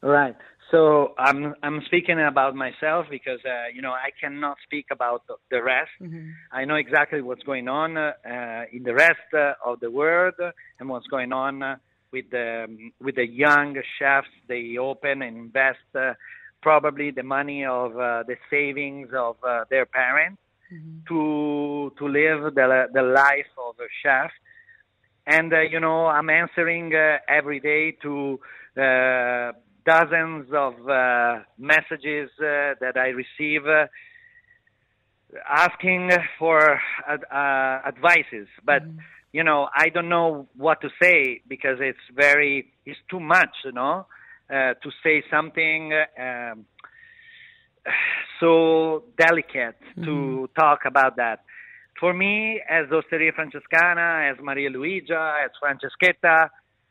Right. So I'm I'm speaking about myself because uh, you know I cannot speak about the- rest. I know exactly what's going on uh, uh, in the rest uh, of the world and what's going on uh, with the um, with the young chefs. They open and invest uh, probably the money of uh, the savings of uh, their parents to to live the the life of a chef. And uh, you know i'm answering uh, every day to uh, dozens of uh, messages uh, that i receive uh, asking for ad- uh, advices. But you know i don't know what to say because it's very it's too much you know uh, to say something um, so delicate to talk about that. For me, as Osteria Francescana, as Maria Luigia, as Franceschetta,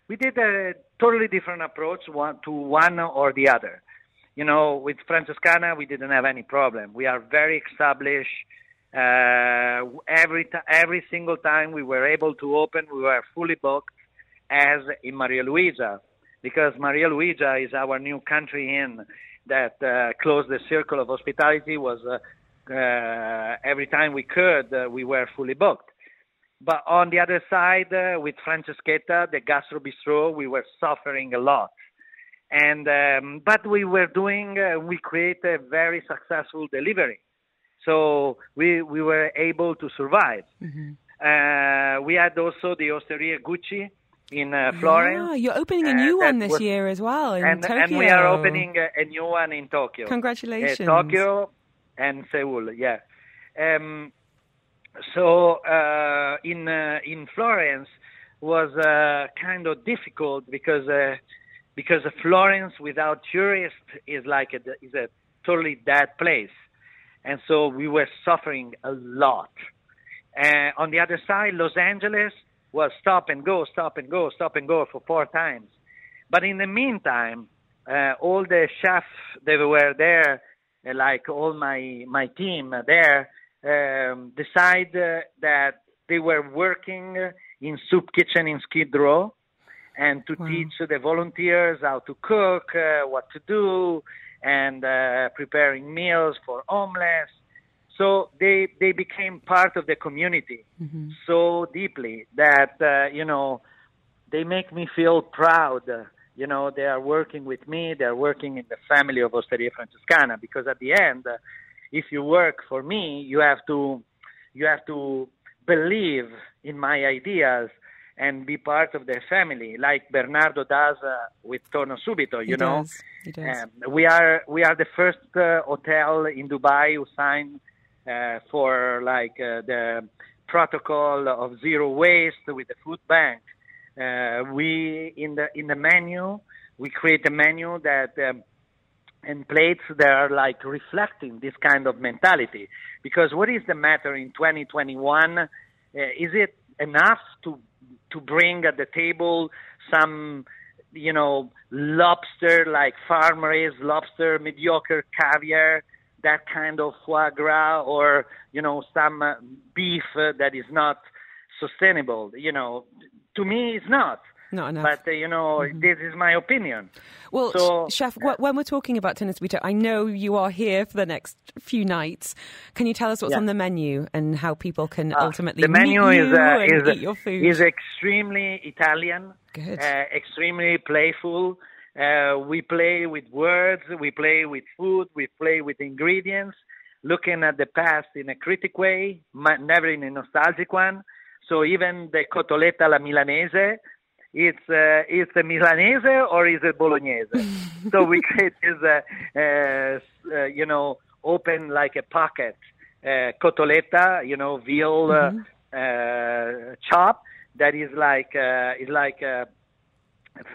we did a totally different approach one, to one or the other. You know, with Francescana, we didn't have any problem. We are very established. Uh, every ti every single time we were able to open, we were fully booked, as in Maria Luigia, because Maria Luigia is our new country inn that uh, closed the circle of hospitality. Was uh, uh, every time we could, uh, we were fully booked. But on the other side, uh, with Franceschetta, the Gastro Bistro, we were suffering a lot. And um, but we were doing, uh, we created a very successful delivery, so we we were able to survive. Uh, we had also the Osteria Gucci in uh, Florence. Ah, you're opening a uh, new that one this was- year as well in and, Tokyo. and we are opening a, a new one in Tokyo. Congratulations. Uh, Tokyo and Seoul, yeah. Um, so uh, in uh, in Florence was uh, kind of difficult because uh, because Florence without tourists is like a, is a totally dead place, and so we were suffering a lot. Uh, on the other side, Los Angeles was stop and go, stop and go, stop and go for four times. But in the meantime, uh, all the chefs that were there, uh, like all my my team there, um, decide uh, that they were working in soup kitchen in Skid Row and to Wow. teach the volunteers how to cook, uh, what to do, and uh, preparing meals for homeless. So they they became part of the community so deeply that uh, you know they make me feel proud. You know, they are working with me. They are working in the family of Osteria Francescana because at the end, uh, if you work for me, you have to you have to believe in my ideas and be part of the family, like Bernardo does uh, with Torno Subito. You He know, does. He does. um, we are we are the first uh, hotel in Dubai who signed uh, for like uh, the protocol of zero waste with the food bank. Uh, we in the in the menu we create a menu that um, and plates that are like reflecting this kind of mentality. Because what is the matter in 2021? Uh, is it enough to to bring at the table some you know lobster like farm raised lobster, mediocre caviar, that kind of foie gras, or you know some uh, beef uh, that is not sustainable? You know, to me, it's not. Not enough. But uh, you know, this is my opinion. Well, So- Chef, wh- when we're talking about Torno Subito, I know you are here for the next few nights. Can you tell us what's Yeah. on the menu and how people can Uh, ultimately the menu meet is you uh, and is eat your food? is extremely Italian, Good. uh, extremely playful. Uh, we play with words, we play with food, we play with ingredients, looking at the past in a critic way, never in a nostalgic one. So even the cotoletta alla milanese, it's uh, it's a milanese or is it bolognese? so we create this, uh, uh, uh, you know, open like a pocket uh, cotoletta, you know, veal uh, uh, chop that is like uh, is like uh,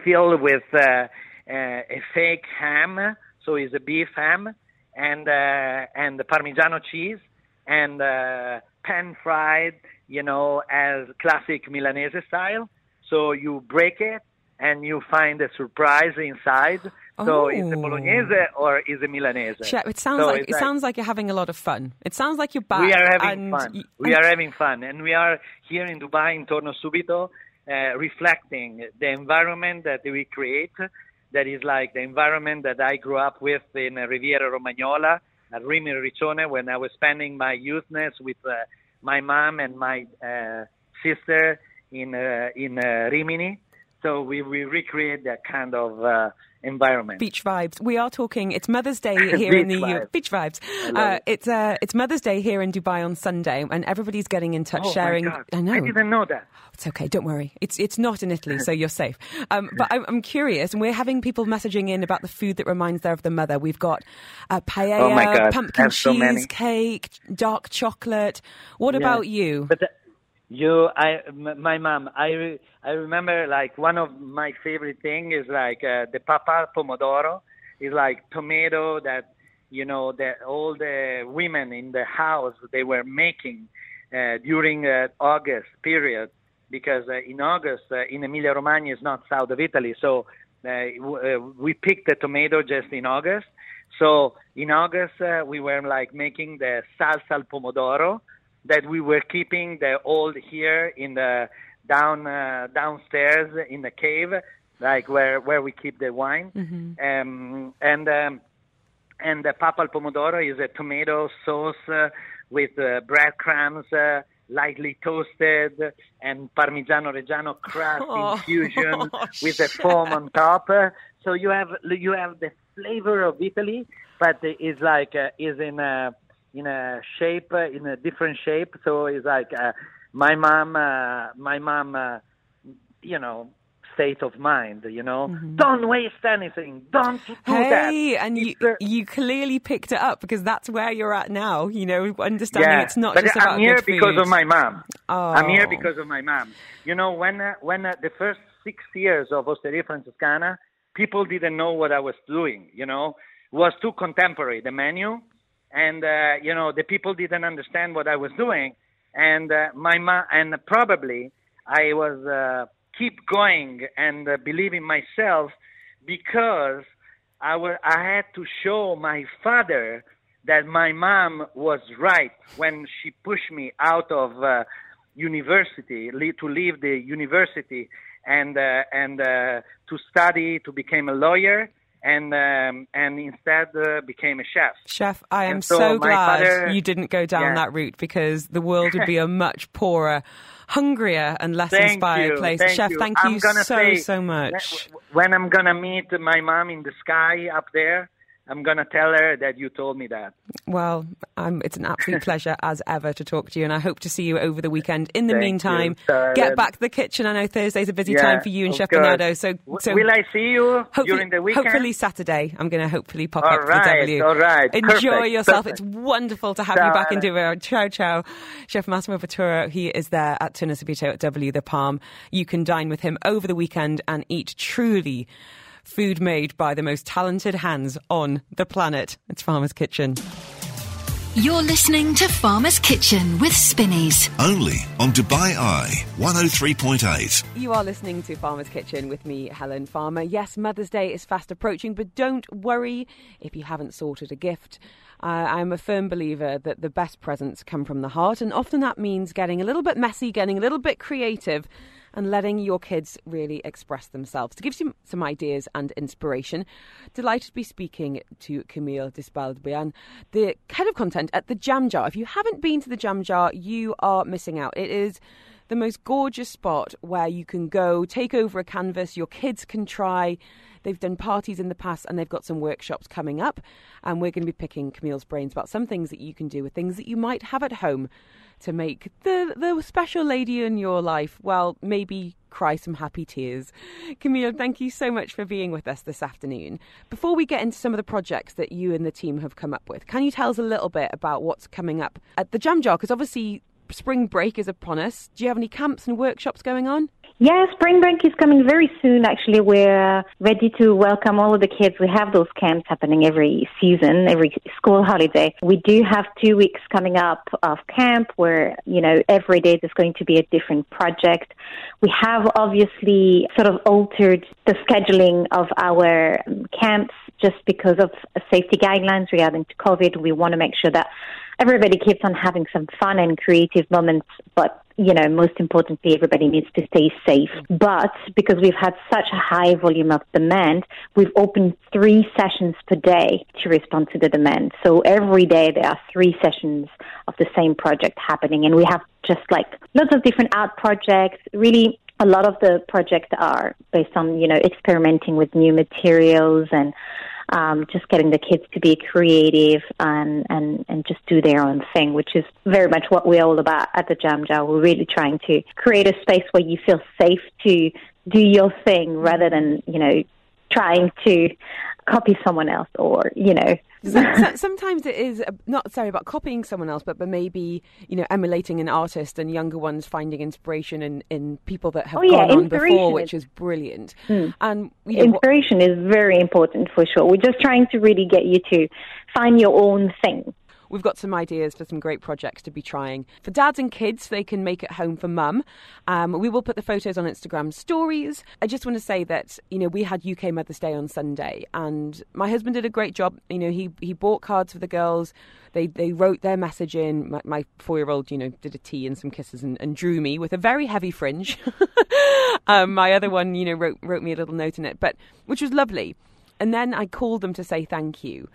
filled with uh, uh, a fake ham, so it's a beef ham, and uh, and the Parmigiano cheese, and uh, pan fried, you know, as classic Milanese style. So you break it and you find a surprise inside. So is it Oh. bolognese or is it Milanese? Chef, it sounds So like it sounds like you're having a lot of fun. It sounds like you're back. we are having fun. y- We and- are having fun, and we are here in Dubai in Torno Subito, uh, reflecting the environment that we create. That is like the environment that I grew up with in uh, Riviera Romagnola at Rimini Riccione when I was spending my youthness with uh, my mom and my uh, sister in uh, in uh, Rimini. So we, we recreate that kind of uh, environment. Beach vibes. We are talking. It's Mother's Day here in the Beach U- vibes. beach vibes. Uh, it's uh, it's Mother's Day here in Dubai on Sunday, and everybody's getting in touch, oh sharing. I know. I didn't know that. It's okay. Don't worry. It's it's not in Italy, so you're safe. Um, but I'm, I'm curious, and we're having people messaging in about the food that reminds them of the mother. We've got uh, paella, Oh pumpkin so cheesecake, dark chocolate. What Yeah. about you? But uh, you, I, my mom, I, I remember like one of my favorite thing is like uh, the pappa pomodoro. Is like tomato that you know that all the women in the house they were making uh, during uh, August period. Because uh, in August uh, in Emilia Romagna is not south of Italy, so uh, w- we picked the tomato just in August. So in August we were like making the salsa al pomodoro that we were keeping the old here in the down uh, downstairs in the cave, like where where we keep the wine. Um, and um, and the pappa al pomodoro is a tomato sauce uh, with uh, breadcrumbs. Uh, Lightly toasted and Parmigiano Reggiano crust Oh, infusion with a foam on top. So you have you have the flavor of Italy, but it's like uh, is in a in a shape uh, in a different shape. So it's like uh, my mom, uh, my mom, uh, you know, state of mind. You know, don't waste anything. Don't do that. Hey, and you It's, you clearly picked it up because that's where you're at now. You know, understanding yeah, it's not but just I'm about here because of my mom. I'm here Oh. because of my mom. You know, when uh, when uh, the first six years of Osteria Francescana, people didn't know what I was doing. You know, it was too contemporary the menu, and uh, you know the people didn't understand what I was doing, and uh, my mom and probably I was uh, keep going and uh, believe in myself because I was I had to show my father that my mom was right when she pushed me out of uh, university to leave the university and uh, and uh, to study to become a lawyer and um, and instead uh, became a chef. Chef, I am And so, so glad father- you didn't go down Yeah. that route because the world would be a much poorer, hungrier, and less Thank inspired you, place. thank Chef, you. thank you so, say, so much. When I'm gonna meet my mom in the sky up there, I'm gonna tell her that you told me that. Well, um, it's an absolute pleasure as ever to talk to you, and I hope to see you over the weekend. In the Thank meantime, you, get back to the kitchen. I know Thursday's a busy Yeah, time for you and Chef course. Bernardo, so, so will I see you during the weekend? hopefully Saturday. I'm going to hopefully pop All up to the W. All right, Enjoy Perfect, yourself. perfect. It's wonderful to have you back in Ciao. Duo. Ciao, ciao. Chef Massimo Bottura, he is there at Torno Subito at W, the Palm. You can dine with him over the weekend and eat truly food made by the most talented hands on the planet. It's Farmer's Kitchen. You're listening to Farmer's Kitchen with Spinneys. Only on Dubai Eye 103.8. You are listening to Farmer's Kitchen with me, Helen Farmer. Yes, Mother's Day is fast approaching, but don't worry if you haven't sorted a gift. Uh, I'm a firm believer that the best presents come from the heart, and often that means getting a little bit messy, getting a little bit creative, and letting your kids really express themselves. To give you some ideas and inspiration, delighted to be speaking to Camille Dispaldbian, the head of content at the Jam Jar. If you haven't been to the Jam Jar, you are missing out. It is the most gorgeous spot where you can go, take over a canvas, your kids can try. They've done parties in the past and they've got some workshops coming up. And we're going to be picking Camille's brains about some things that you can do with things that you might have at home to make the, the special lady in your life, well, maybe cry some happy tears. Camille, thank you so much for being with us this afternoon. Before we get into some of the projects that you and the team have come up with, can you tell us a little bit about what's coming up at the Jam Jar? Because obviously spring break is upon us. Do you have any camps and workshops going on? Yeah, spring break is coming very soon. Actually, we're ready to welcome all of the kids. We have those camps happening every season, every school holiday. We do have two weeks coming up of camp where, you know, every day there's going to be a different project. We have obviously sort of altered the scheduling of our um, camps just because of safety guidelines regarding to COVID. We want to make sure that everybody keeps on having some fun and creative moments, but you know, most importantly, everybody needs to stay safe. But because we've had such a high volume of demand, we've opened three sessions per day to respond to the demand. So every day there are three sessions of the same project happening, and we have just like lots of different art projects, really a lot of the projects are based on you know experimenting with new materials and um, just getting the kids to be creative and, and, and just do their own thing, which is very much what we're all about at the Jam Jar. We're really trying to create a space where you feel safe to do your thing rather than, you know, trying to copy someone else or, you know, So- so- sometimes it is uh, not sorry about copying someone else, but but maybe you know emulating an artist and younger ones finding inspiration in, in people that have Oh, yeah, gone on before, which is- brilliant. Hmm. And you know, inspiration is very important for sure. We're just trying to really get you to find your own thing. We've got some ideas for some great projects to be trying. For dads and kids, they can make it home for mum. Um, we will put the photos on Instagram stories. I just want to say that, you know, we had UK Mother's Day on Sunday and my husband did a great job. You know, he, he bought cards for the girls. They, they wrote their message in. My, my four year old, you know, did a tea and some kisses and, and drew me with a very heavy fringe. um, my other one, you know, wrote, wrote me a little note in it, but which was lovely. And then I called them to say thank you.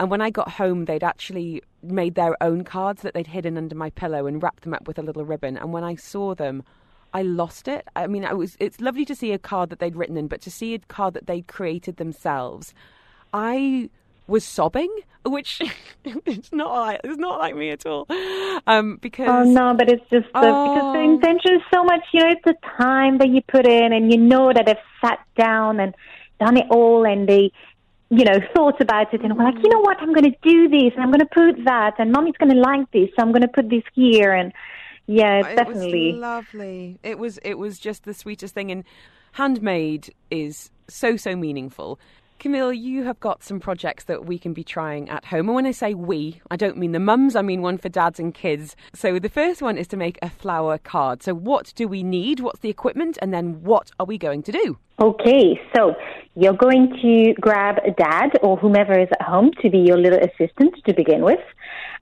And when I got home, they'd actually made their own cards that they'd hidden under my pillow and wrapped them up with a little ribbon. And when I saw them, I lost it. I mean, I was, it's lovely to see a card that they'd written in, but to see a card that they'd created themselves, I was sobbing, which it's not like it's not like me at all. Um, because Oh no, but it's just the, because the Oh. intention is so much. You know, it's the time that you put in, and you know that they've sat down and done it all, and they, you know, thought about it, and were like, you know what, I'm going to do this, and I'm going to put that, and mommy's going to like this, so I'm going to put this here, and yeah, it's it definitely. was lovely. It was it was just the sweetest thing, and handmade is so so meaningful. Camille, you have got some projects that we can be trying at home. And when I say we, I don't mean the mums, I mean one for dads and kids. So the first one is to make a flower card. So, what do we need? What's the equipment? And then what are we going to do? Okay, so you're going to grab a dad or whomever is at home to be your little assistant to begin with.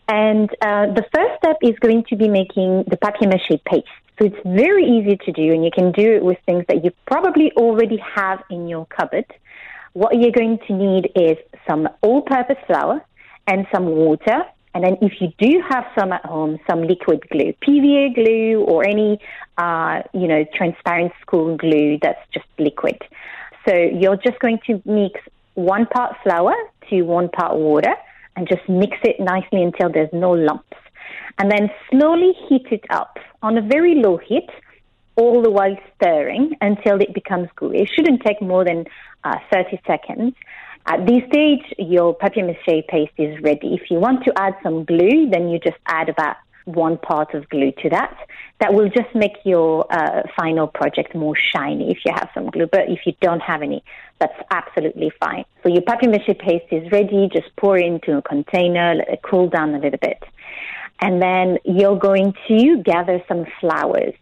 And uh, the first step is going to be making the papier mache paste. So it's very easy to do, and you can do it with things that you probably already have in your cupboard. What you're going to need is some all-purpose flour and some water. And then if you do have some at home, some liquid glue, PVA glue or any, uh, you know, transparent school glue that's just liquid. So you're just going to mix one part flour to one part water and just mix it nicely until there's no lumps. And then slowly heat it up on a very low heat, all the while stirring until it becomes gooey. It shouldn't take more than uh, 30 seconds. At this stage, your papier mache paste is ready. If you want to add some glue, then you just add about one part of glue to that. That will just make your uh, final project more shiny if you have some glue. But if you don't have any, that's absolutely fine. So your papier mache paste is ready. Just pour it into a container, let it cool down a little bit. And then you're going to gather some flowers.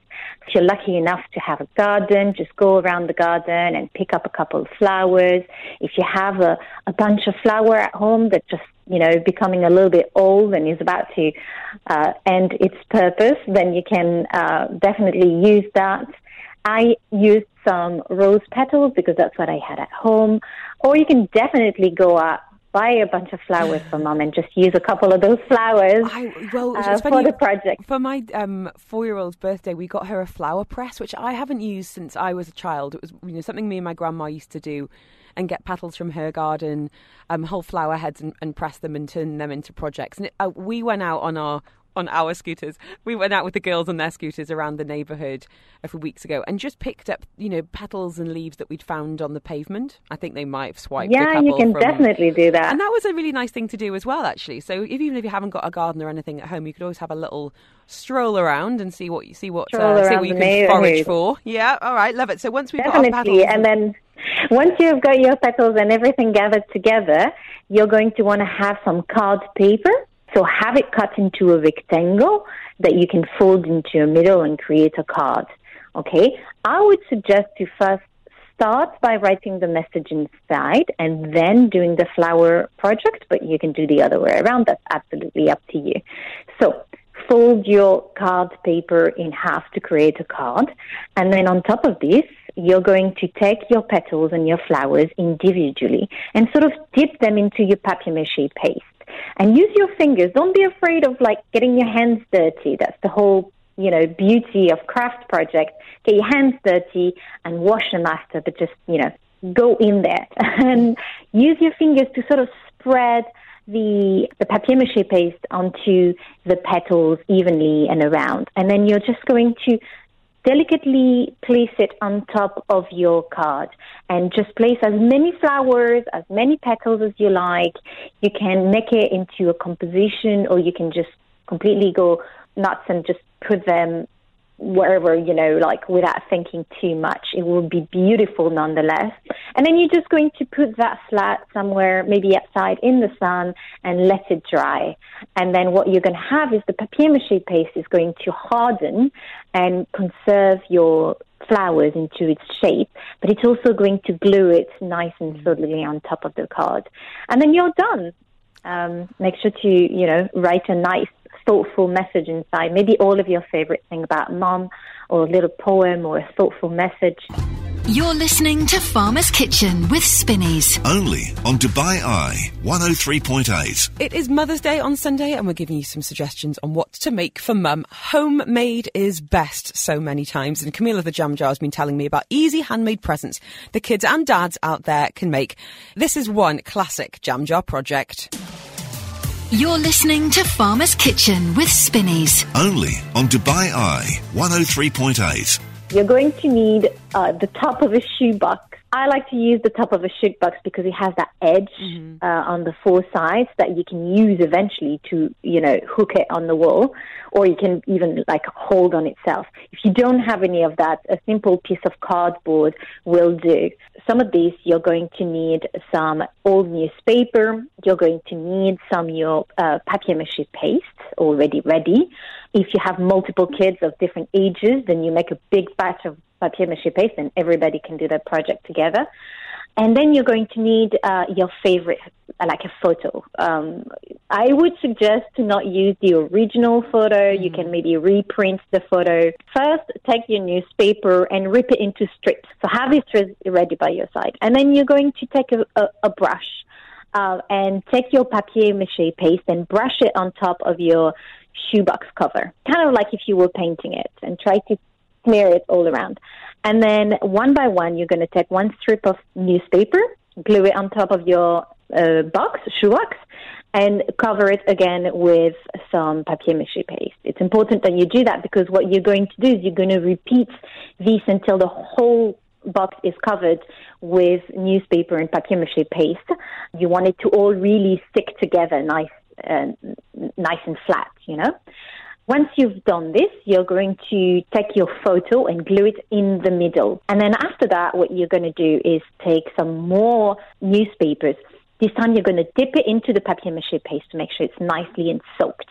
If you're lucky enough to have a garden, just go around the garden and pick up a couple of flowers. If you have a, a bunch of flower at home that just, you know, becoming a little bit old and is about to uh, end its purpose, then you can uh, definitely use that. I used some rose petals because that's what I had at home. Or you can definitely go out buy a bunch of flowers for mom and just use a couple of those flowers I, well, uh, for the project. For my um, four-year-old's birthday, we got her a flower press, which I haven't used since I was a child. It was you know something me and my grandma used to do and get petals from her garden, um, whole flower heads, and, and, press them and turn them into projects. And it, uh, we went out on our on our scooters. We went out with the girls on their scooters around the neighbourhood a few weeks ago and just picked up, you know, petals and leaves that we'd found on the pavement. I think they might have swiped. Yeah, you can from... definitely do that. And that was a really nice thing to do as well, actually. So if, even if you haven't got a garden or anything at home, you could always have a little stroll around and see what you see what uh, see what you can forage for. Yeah, all right, love it. So once we've definitely, got our petals, and then once you've got your petals and everything gathered together, you're going to want to have some card paper so have it cut into a rectangle that you can fold into a middle and create a card. Okay? I would suggest to first start by writing the message inside and then doing the flower project, but you can do the other way around. That's absolutely up to you. So fold your card paper in half to create a card. And then on top of this, you're going to take your petals and your flowers individually and sort of dip them into your papier mache paste and use your fingers. Don't be afraid of like getting your hands dirty. That's the whole, you know, beauty of craft project. Get your hands dirty and wash them after, but just, you know, go in there and use your fingers to sort of spread the the papier mache paste onto the petals evenly and around. And then you're just going to delicately place it on top of your card and just place as many flowers, as many petals as you like. You can make it into a composition or you can just completely go nuts and just put them wherever, you know, like without thinking too much. It will be beautiful nonetheless. And then you're just going to put that flat somewhere, maybe outside in the sun and let it dry. And then what you're going to have is the papier mache paste is going to harden and conserve your flowers into its shape, but it's also going to glue it nice and solidly on top of the card. And then you're done. Um, make sure to, you know, write a nice thoughtful message inside. Maybe all of your favorite thing about mom, or a little poem, or a thoughtful message. You're listening to Farmer's Kitchen with Spinneys. Only on Dubai Eye 103.8. It is Mother's Day on Sunday, and we're giving you some suggestions on what to make for mum. Homemade is best so many times, and Camilla the Jam Jar has been telling me about easy handmade presents the kids and dads out there can make. This is one classic Jam Jar project. You're listening to Farmer's Kitchen with Spinneys. Only on Dubai Eye 103.8. You're going to need uh, the top of a shoebox. I like to use the top of a shoebox because it has that edge Mm-hmm. uh, on the four sides that you can use eventually to, you know, hook it on the wall, or you can even like hold on itself. If you don't have any of that, a simple piece of cardboard will do. Some of these you're going to need some old newspaper. You're going to need some your uh, papier mâché paste already ready. If you have multiple kids of different ages, then you make a big batch of papier mâché paste, and everybody can do that project together. And then you're going to need uh, your favorite, uh, like a photo. Um, I would suggest to not use the original photo. You can maybe reprint the photo. First, take your newspaper and rip it into strips. So have it re- ready by your side. And then you're going to take a, a, a brush uh, and take your papier mâché paste and brush it on top of your shoebox cover, kind of like if you were painting it, and try to smear it all around. And then one by one, you're going to take one strip of newspaper, glue it on top of your uh, box, shoebox, and cover it again with some papier mâché paste. It's important that you do that because what you're going to do is you're going to repeat this until the whole box is covered with newspaper and papier mâché paste. You want it to all really stick together, nice, uh, nice and flat, you know. Once you've done this, you're going to take your photo and glue it in the middle. And then after that, what you're going to do is take some more newspapers. This time you're going to dip it into the papier mâché paste to make sure it's nicely and soaked.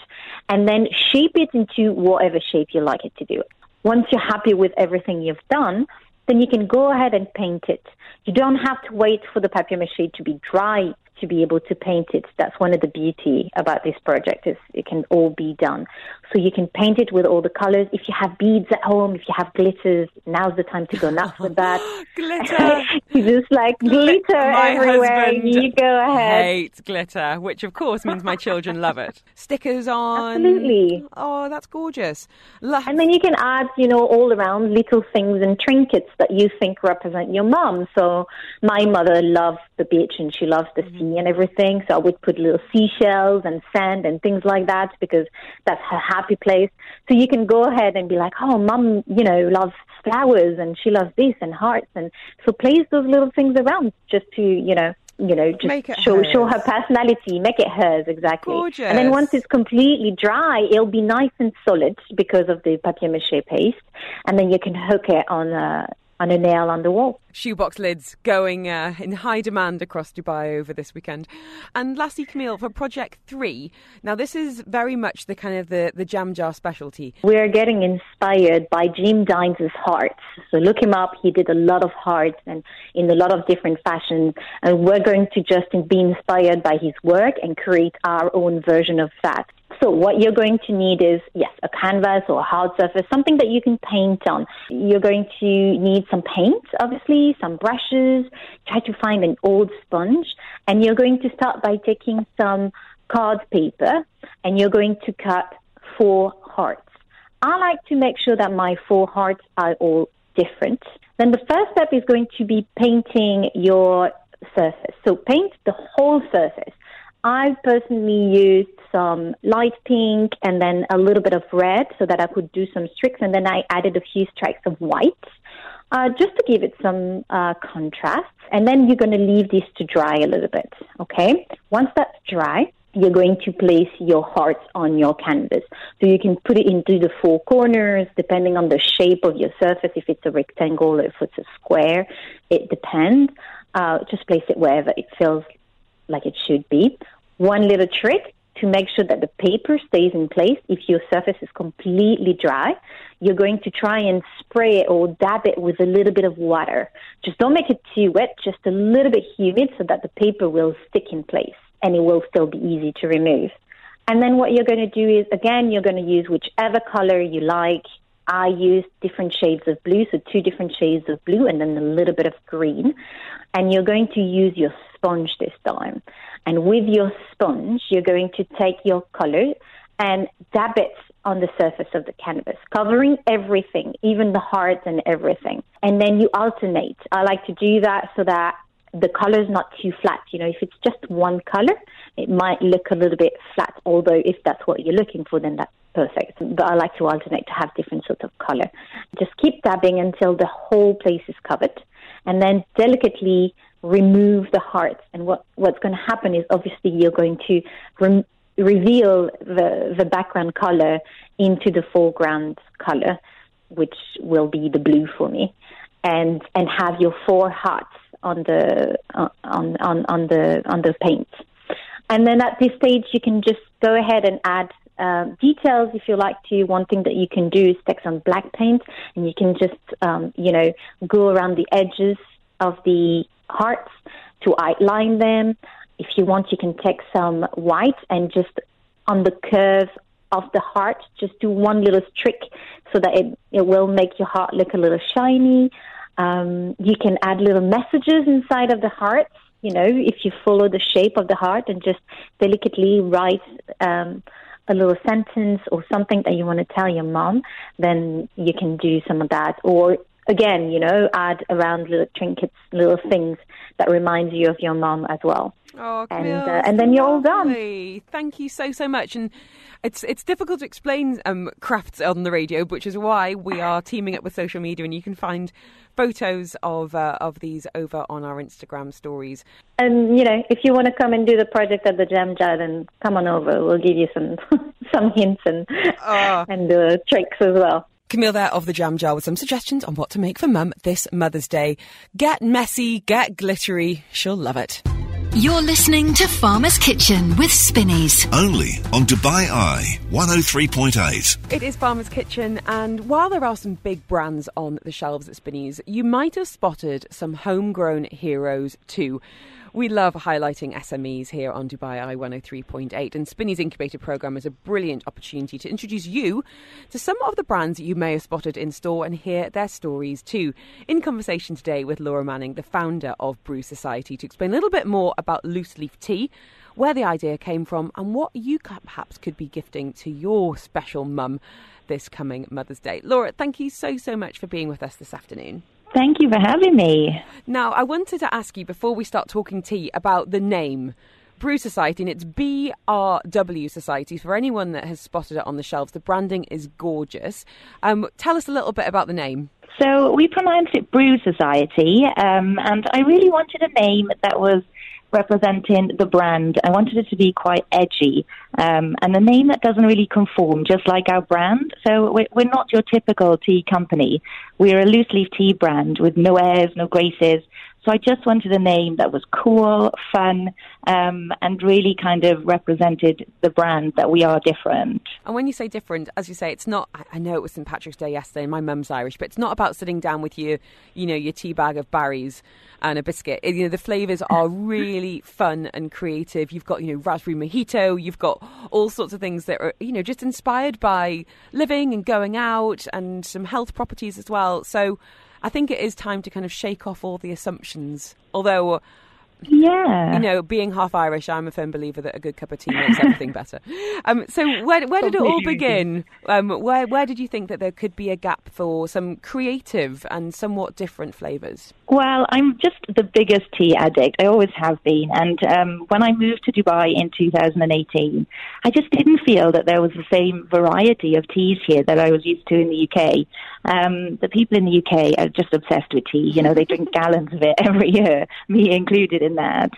And then shape it into whatever shape you like it to do. Once you're happy with everything you've done, then you can go ahead and paint it. You don't have to wait for the papier mâché to be dry to be able to paint it. That's one of the beauty about this project is it can all be done. So you can paint it with all the colors. If you have beads at home, if you have glitters, now's the time to go nuts with that. Glitter. you just like glitter My everywhere. husband You go ahead. Hates glitter, which of course means my children love it. Stickers on. Absolutely. Oh, that's gorgeous. Lo- And then you can add, you know, all around little things and trinkets that you think represent your mom. So my mother loves the beach and she loves the mm-hmm. sea and everything. So I would put little seashells and sand and things like that because that's her happy place. So you can go ahead and be like, oh, mom, you know, loves flowers and she loves this and hearts. And so place those little things around just to, you know, you know, just Make it show show her personality, make it hers exactly. Gorgeous. And then once it's completely dry, it'll be nice and solid because of the papier mâché paste, and then you can hook it on a on a nail on the wall. shoebox lids going uh, in high demand across Dubai over this weekend. And lastly, Camille, for Project Three. Now, this is very much the kind of the, the jam jar specialty. We're getting inspired by Jim Dine's hearts. So look him up. He did a lot of hearts and in a lot of different fashions. And we're going to just be inspired by his work and create our own version of that. So what you're going to need is, yes, a canvas or a hard surface, something that you can paint on. You're going to need some paint, obviously, some brushes. Try to find an old sponge. And you're going to start by taking some card paper and you're going to cut four hearts. I like to make sure that my four hearts are all different. Then the first step is going to be painting your surface. So paint the whole surface. I personally used some light pink and then a little bit of red so that I could do some streaks, and then I added a few stripes of white uh, just to give it some uh, contrast. And then you're going to leave this to dry a little bit. Okay. Once that's dry, you're going to place your hearts on your canvas. So you can put it into the four corners, depending on the shape of your surface. If it's a rectangle or if it's a square, it depends. Uh, just place it wherever it feels like it should be. One little trick to make sure that the paper stays in place if your surface is completely dry, you're going to try and spray it or dab it with a little bit of water. Just don't make it too wet, just a little bit humid so that the paper will stick in place and it will still be easy to remove. And then what you're going to do is, again, you're going to use whichever color you like. I used different shades of blue, so two different shades of blue and then a little bit of green. And you're going to use your sponge this time. And with your sponge, you're going to take your color and dab it on the surface of the canvas, covering everything, even the hearts and everything. And then you alternate. I like to do that so that the color is not too flat. You know, if it's just one color, it might look a little bit flat, although if that's what you're looking for, then that's perfect. But I like to alternate to have different sorts of color. Just keep dabbing until the whole place is covered. and then delicately remove the hearts. And what, what's going to happen is obviously you're going to rem- reveal the, the background color into the foreground color, which will be the blue for me, and, and have your four hearts on the, uh, on, on, on the, on the paint. And then at this stage, you can just go ahead and add um, details if you like to. One thing that you can do is take some black paint and you can just, um, you know, go around the edges of the hearts to outline them. If you want, you can take some white and just on the curve of the heart, just do one little trick so that it, it will make your heart look a little shiny. Um, you can add little messages inside of the hearts. You know, if you follow the shape of the heart and just delicately write um, a little sentence or something that you want to tell your mom, then you can do some of that. Or again, you know, add around little trinkets, little things that remind you of your mom as well. Oh, and uh, and then you're all done. Thank you so so much. And it's it's difficult to explain um, crafts on the radio, which is why we are teaming up with social media, and you can find photos of uh, of these over on our Instagram stories. And you know, if you want to come and do the project at the Jam Jar, then come on over. We'll give you some some hints and Oh. and uh, tricks as well. Camille there of the Jam Jar with some suggestions on what to make for Mum this Mother's Day. Get messy, get glittery. She'll love it. You're listening to Farmer's Kitchen with Spinneys. Only on Dubai Eye 103.8. It is Farmer's Kitchen, and while there are some big brands on the shelves at Spinneys, you might have spotted some homegrown heroes too. We love highlighting SMEs here on Dubai Eye 103.8, and Spinneys Incubator Programme is a brilliant opportunity to introduce you to some of the brands you may have spotted in store and hear their stories too. In conversation today with Laura Manning, the founder of Brew Society, to explain a little bit more about loose leaf tea, where the idea came from, and what you perhaps could be gifting to your special mum this coming Mother's Day. Laura, thank you so, so much for being with us this afternoon. Thank you for having me. Now, I wanted to ask you before we start talking tea about the name. Brew Society, and it's BRW Society. For anyone that has spotted it on the shelves, the branding is gorgeous. Um, tell us a little bit about the name. So we pronounced it Brew Society, um, and I really wanted a name that was representing the brand. I wanted it to be quite edgy, um, and a name that doesn't really conform, just like our brand. So we're, we're not your typical tea company. We're a loose leaf tea brand with no airs, no graces. So I just wanted a name that was cool, fun, um, and really kind of represented the brand that we are different. And when you say different, as you say, it's not. I- know it was St Patrick's Day yesterday, and my mum's Irish, but it's not about sitting down with your, you know, your tea bag of berries and a biscuit. It- you know, the flavors are really fun and creative. You've got, you know, raspberry mojito. You've got all sorts of things that are, you know, just inspired by living and going out, and some health properties as well. So. I think it is time to kind of shake off all the assumptions. Although, Yeah. you know, being half Irish, I'm a firm believer that a good cup of tea makes everything better. Um, so, where, where did it all begin? Um, where, where did you think that there could be a gap for some creative and somewhat different flavours? Well, I'm just the biggest tea addict. I always have been. And um, when I moved to Dubai in 2018, I just didn't feel that there was the same variety of teas here that I was used to in the UK. Um, the people in the UK are just obsessed with tea. You know, they drink gallons of it every year, me included in that.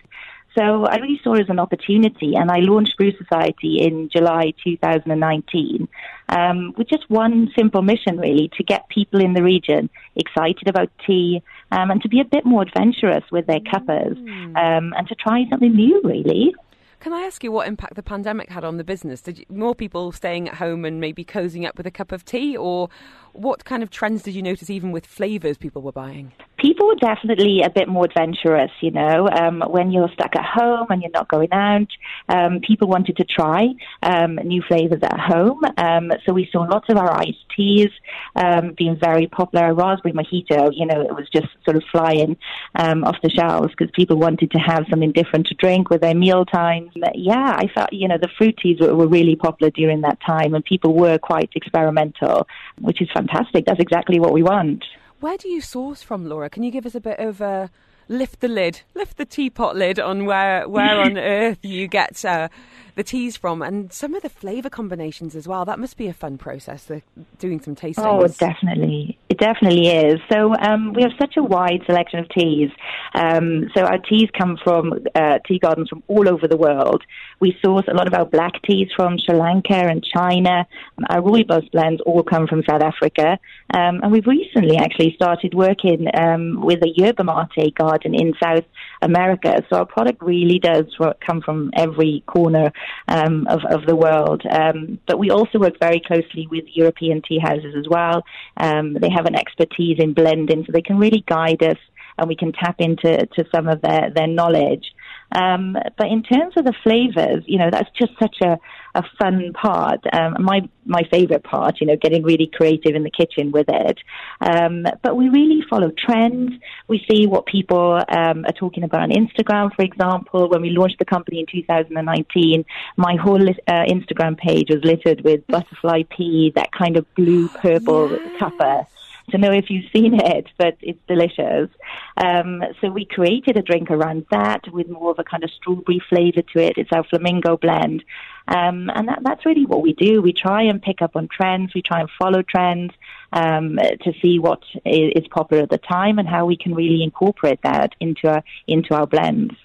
So I really saw it as an opportunity, and I launched Brew Society in July 2019 um, with just one simple mission, really, to get people in the region excited about tea um, and to be a bit more adventurous with their cuppers um, and to try something new, really. Can I ask you what impact the pandemic had on the business? Did you, more people staying at home and maybe cozying up with a cup of tea, or what kind of trends did you notice even with flavours people were buying? People were definitely a bit more adventurous, you know. Um, when you're stuck at home and you're not going out, um, people wanted to try um, new flavors at home. Um, so we saw lots of our iced teas um, being very popular. Raspberry mojito, you know, it was just sort of flying um, off the shelves because people wanted to have something different to drink with their meal times. Yeah, I felt, you know, the fruit teas were, were really popular during that time and people were quite experimental, which is fantastic. That's exactly what we want. Where do you source from, Laura? Can you give us a bit of a lift the lid, lift the teapot lid on where where on earth you get uh, the teas from, and some of the flavour combinations as well. That must be a fun process. The, doing some tastings. Oh, definitely. It It definitely is. So um, we have such a wide selection of teas. Um, so our teas come from uh, tea gardens from all over the world. We source a lot of our black teas from Sri Lanka and China. Our rooibos blends all come from South Africa. Um, and we've recently actually started working um, with a yerba mate garden in South America. So our product really does come from every corner um, of, of the world. Um, but we also work very closely with European tea houses as well. Um, they have an expertise in blending, so they can really guide us and we can tap into to some of their, their knowledge. Um, but in terms of the flavors, you know, that's just such a, a fun part. Um, my my favorite part, you know, getting really creative in the kitchen with it. Um, but we really follow trends. We see what people um, are talking about on Instagram, for example. When we launched the company in 2019, my whole uh, Instagram page was littered with butterfly pea, that kind of blue purple cuppa to know if you've seen it, but it's delicious. Um, so we created a drink around that with more of a kind of strawberry flavor to it. It's our flamingo blend. Um, and that, that's really what we do. We try and pick up on trends. We try and follow trends um, to see what is popular at the time and how we can really incorporate that into our, into our blends.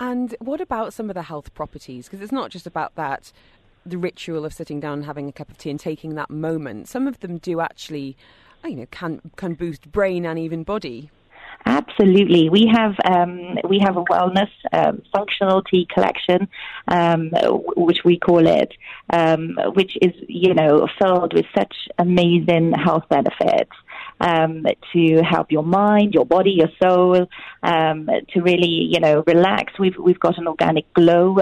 And what about some of the health properties? Because it's not just about that, the ritual of sitting down and having a cup of tea and taking that moment. Some of them do actually you know, can can boost brain and even body. Absolutely, we have um, we have a wellness um, functional tea collection, um, which we call it, um, which is you know filled with such amazing health benefits. Um, to help your mind, your body, your soul, um, to really, you know, relax. We've we've got an organic glow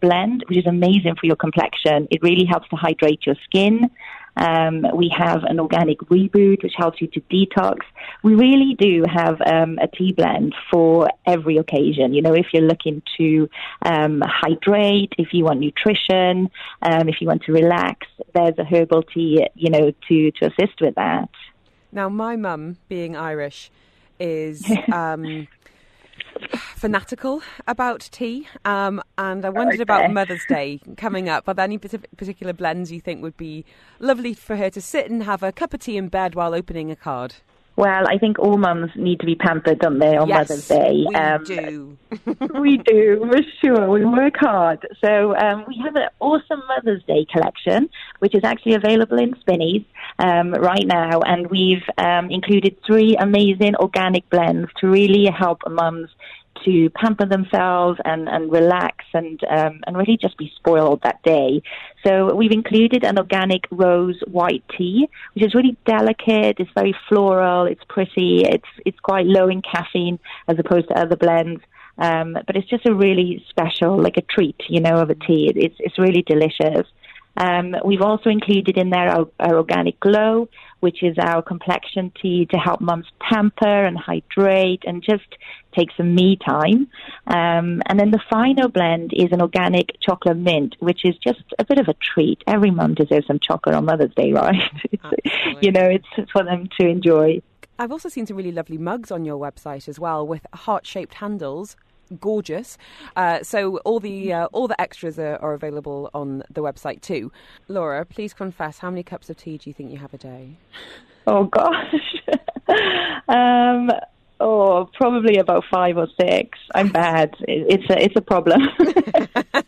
blend, which is amazing for your complexion. It really helps to hydrate your skin. Um, we have an organic reboot, which helps you to detox. We really do have um, a tea blend for every occasion. You know, if you're looking to um, hydrate, if you want nutrition, um, if you want to relax, there's a herbal tea, you know, to, to assist with that. Now, my mum, being Irish, is um, fanatical about tea, um, and I wondered okay. about Mother's Day coming up. Are there any particular blends you think would be lovely for her to sit and have a cup of tea in bed while opening a card? Well, I think all mums need to be pampered, don't they, on yes, Mother's Day? We um, do. we do, for sure. We work hard. So um, we have an awesome Mother's Day collection, which is actually available in Spinneys um, right now. And we've um, included three amazing organic blends to really help mums to pamper themselves and, and relax and um, and really just be spoiled that day. So we've included an organic rose white tea, which is really delicate. It's very floral. It's pretty. It's it's quite low in caffeine as opposed to other blends. Um, but it's just a really special, like a treat, you know, of a tea. It's it's really delicious. Um, we've also included in there our, our, organic glow, which is our complexion tea to help mums pamper and hydrate and just take some me time. Um, and then the final blend is an organic chocolate mint, which is just a bit of a treat. Every mum deserves some chocolate on Mother's Day, right? you know, it's for them to enjoy. I've also seen some really lovely mugs on your website as well with heart shaped handles gorgeous. Uh, so all the uh, all the extras are, are, available on the website too. Laura, please confess, how many cups of tea do you think you have a day? Oh gosh. um, oh, probably about five or six. I'm bad. It's a it's a problem.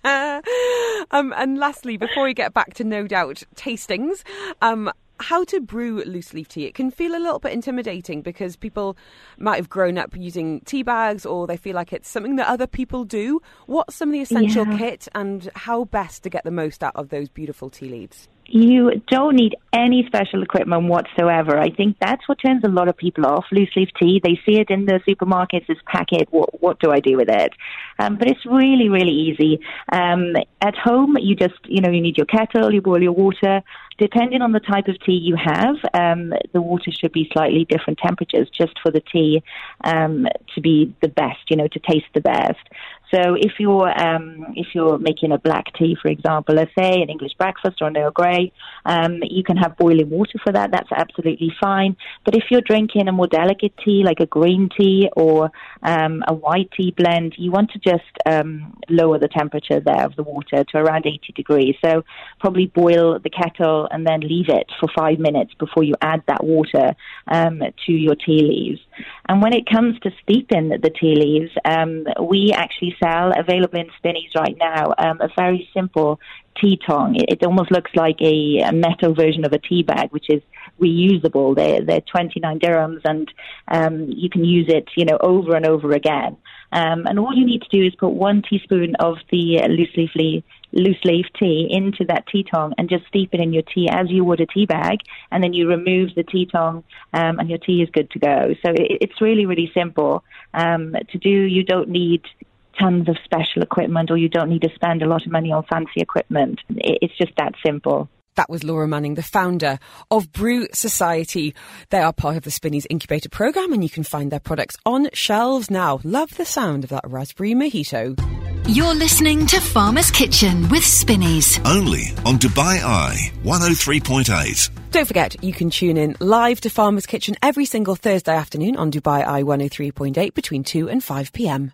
um, and lastly, before we get back to no doubt tastings, um, how to brew loose leaf tea. It can feel a little bit intimidating because people might have grown up using tea bags or they feel like it's something that other people do. What's some of the essential yeah. kit and how best to get the most out of those beautiful tea leaves? You don't need any special equipment whatsoever. I think that's what turns a lot of people off. Loose leaf tea, they see it in the supermarkets, this packet. What, what do I do with it? Um, but it's really, really easy. Um, at home, you just, you know, you need your kettle, you boil your water. Depending on the type of tea you have, um, the water should be slightly different temperatures just for the tea um, to be the best, you know, to taste the best. So if you're um, if you're making a black tea, for example, let's say an English breakfast or an Earl Grey, um, you can have boiling water for that. That's absolutely fine. But if you're drinking a more delicate tea, like a green tea or um, a white tea blend, you want to just um, lower the temperature there of the water to around 80 degrees. So probably boil the kettle and then leave it for five minutes before you add that water um, to your tea leaves. And when it comes to steeping the tea leaves, um, we actually sell available in Spinneys right now um, a very simple tea tong. It, it almost looks like a, a, metal version of a tea bag, which is reusable. They're, they're 29 dirhams and um, you can use it, you know, over and over again. Um, and all you need to do is put one teaspoon of the loose leaf loose leaf tea into that tea tong and just steep it in your tea as you would a tea bag, and then you remove the tea tong, um, and your tea is good to go. So it, it's really really simple um, to do. You don't need tons of special equipment or you don't need to spend a lot of money on fancy equipment. It's just that simple. That was Laura Manning, the founder of Brew Society. They are part of the Spinneys Incubator program and you can find their products on shelves now. Love the sound of that raspberry mojito. You're listening to Farmer's Kitchen with Spinneys. Only on Dubai Eye 103.8. Don't forget, you can tune in live to Farmer's Kitchen every single Thursday afternoon on Dubai Eye 103.8 between 2 and 5 p.m.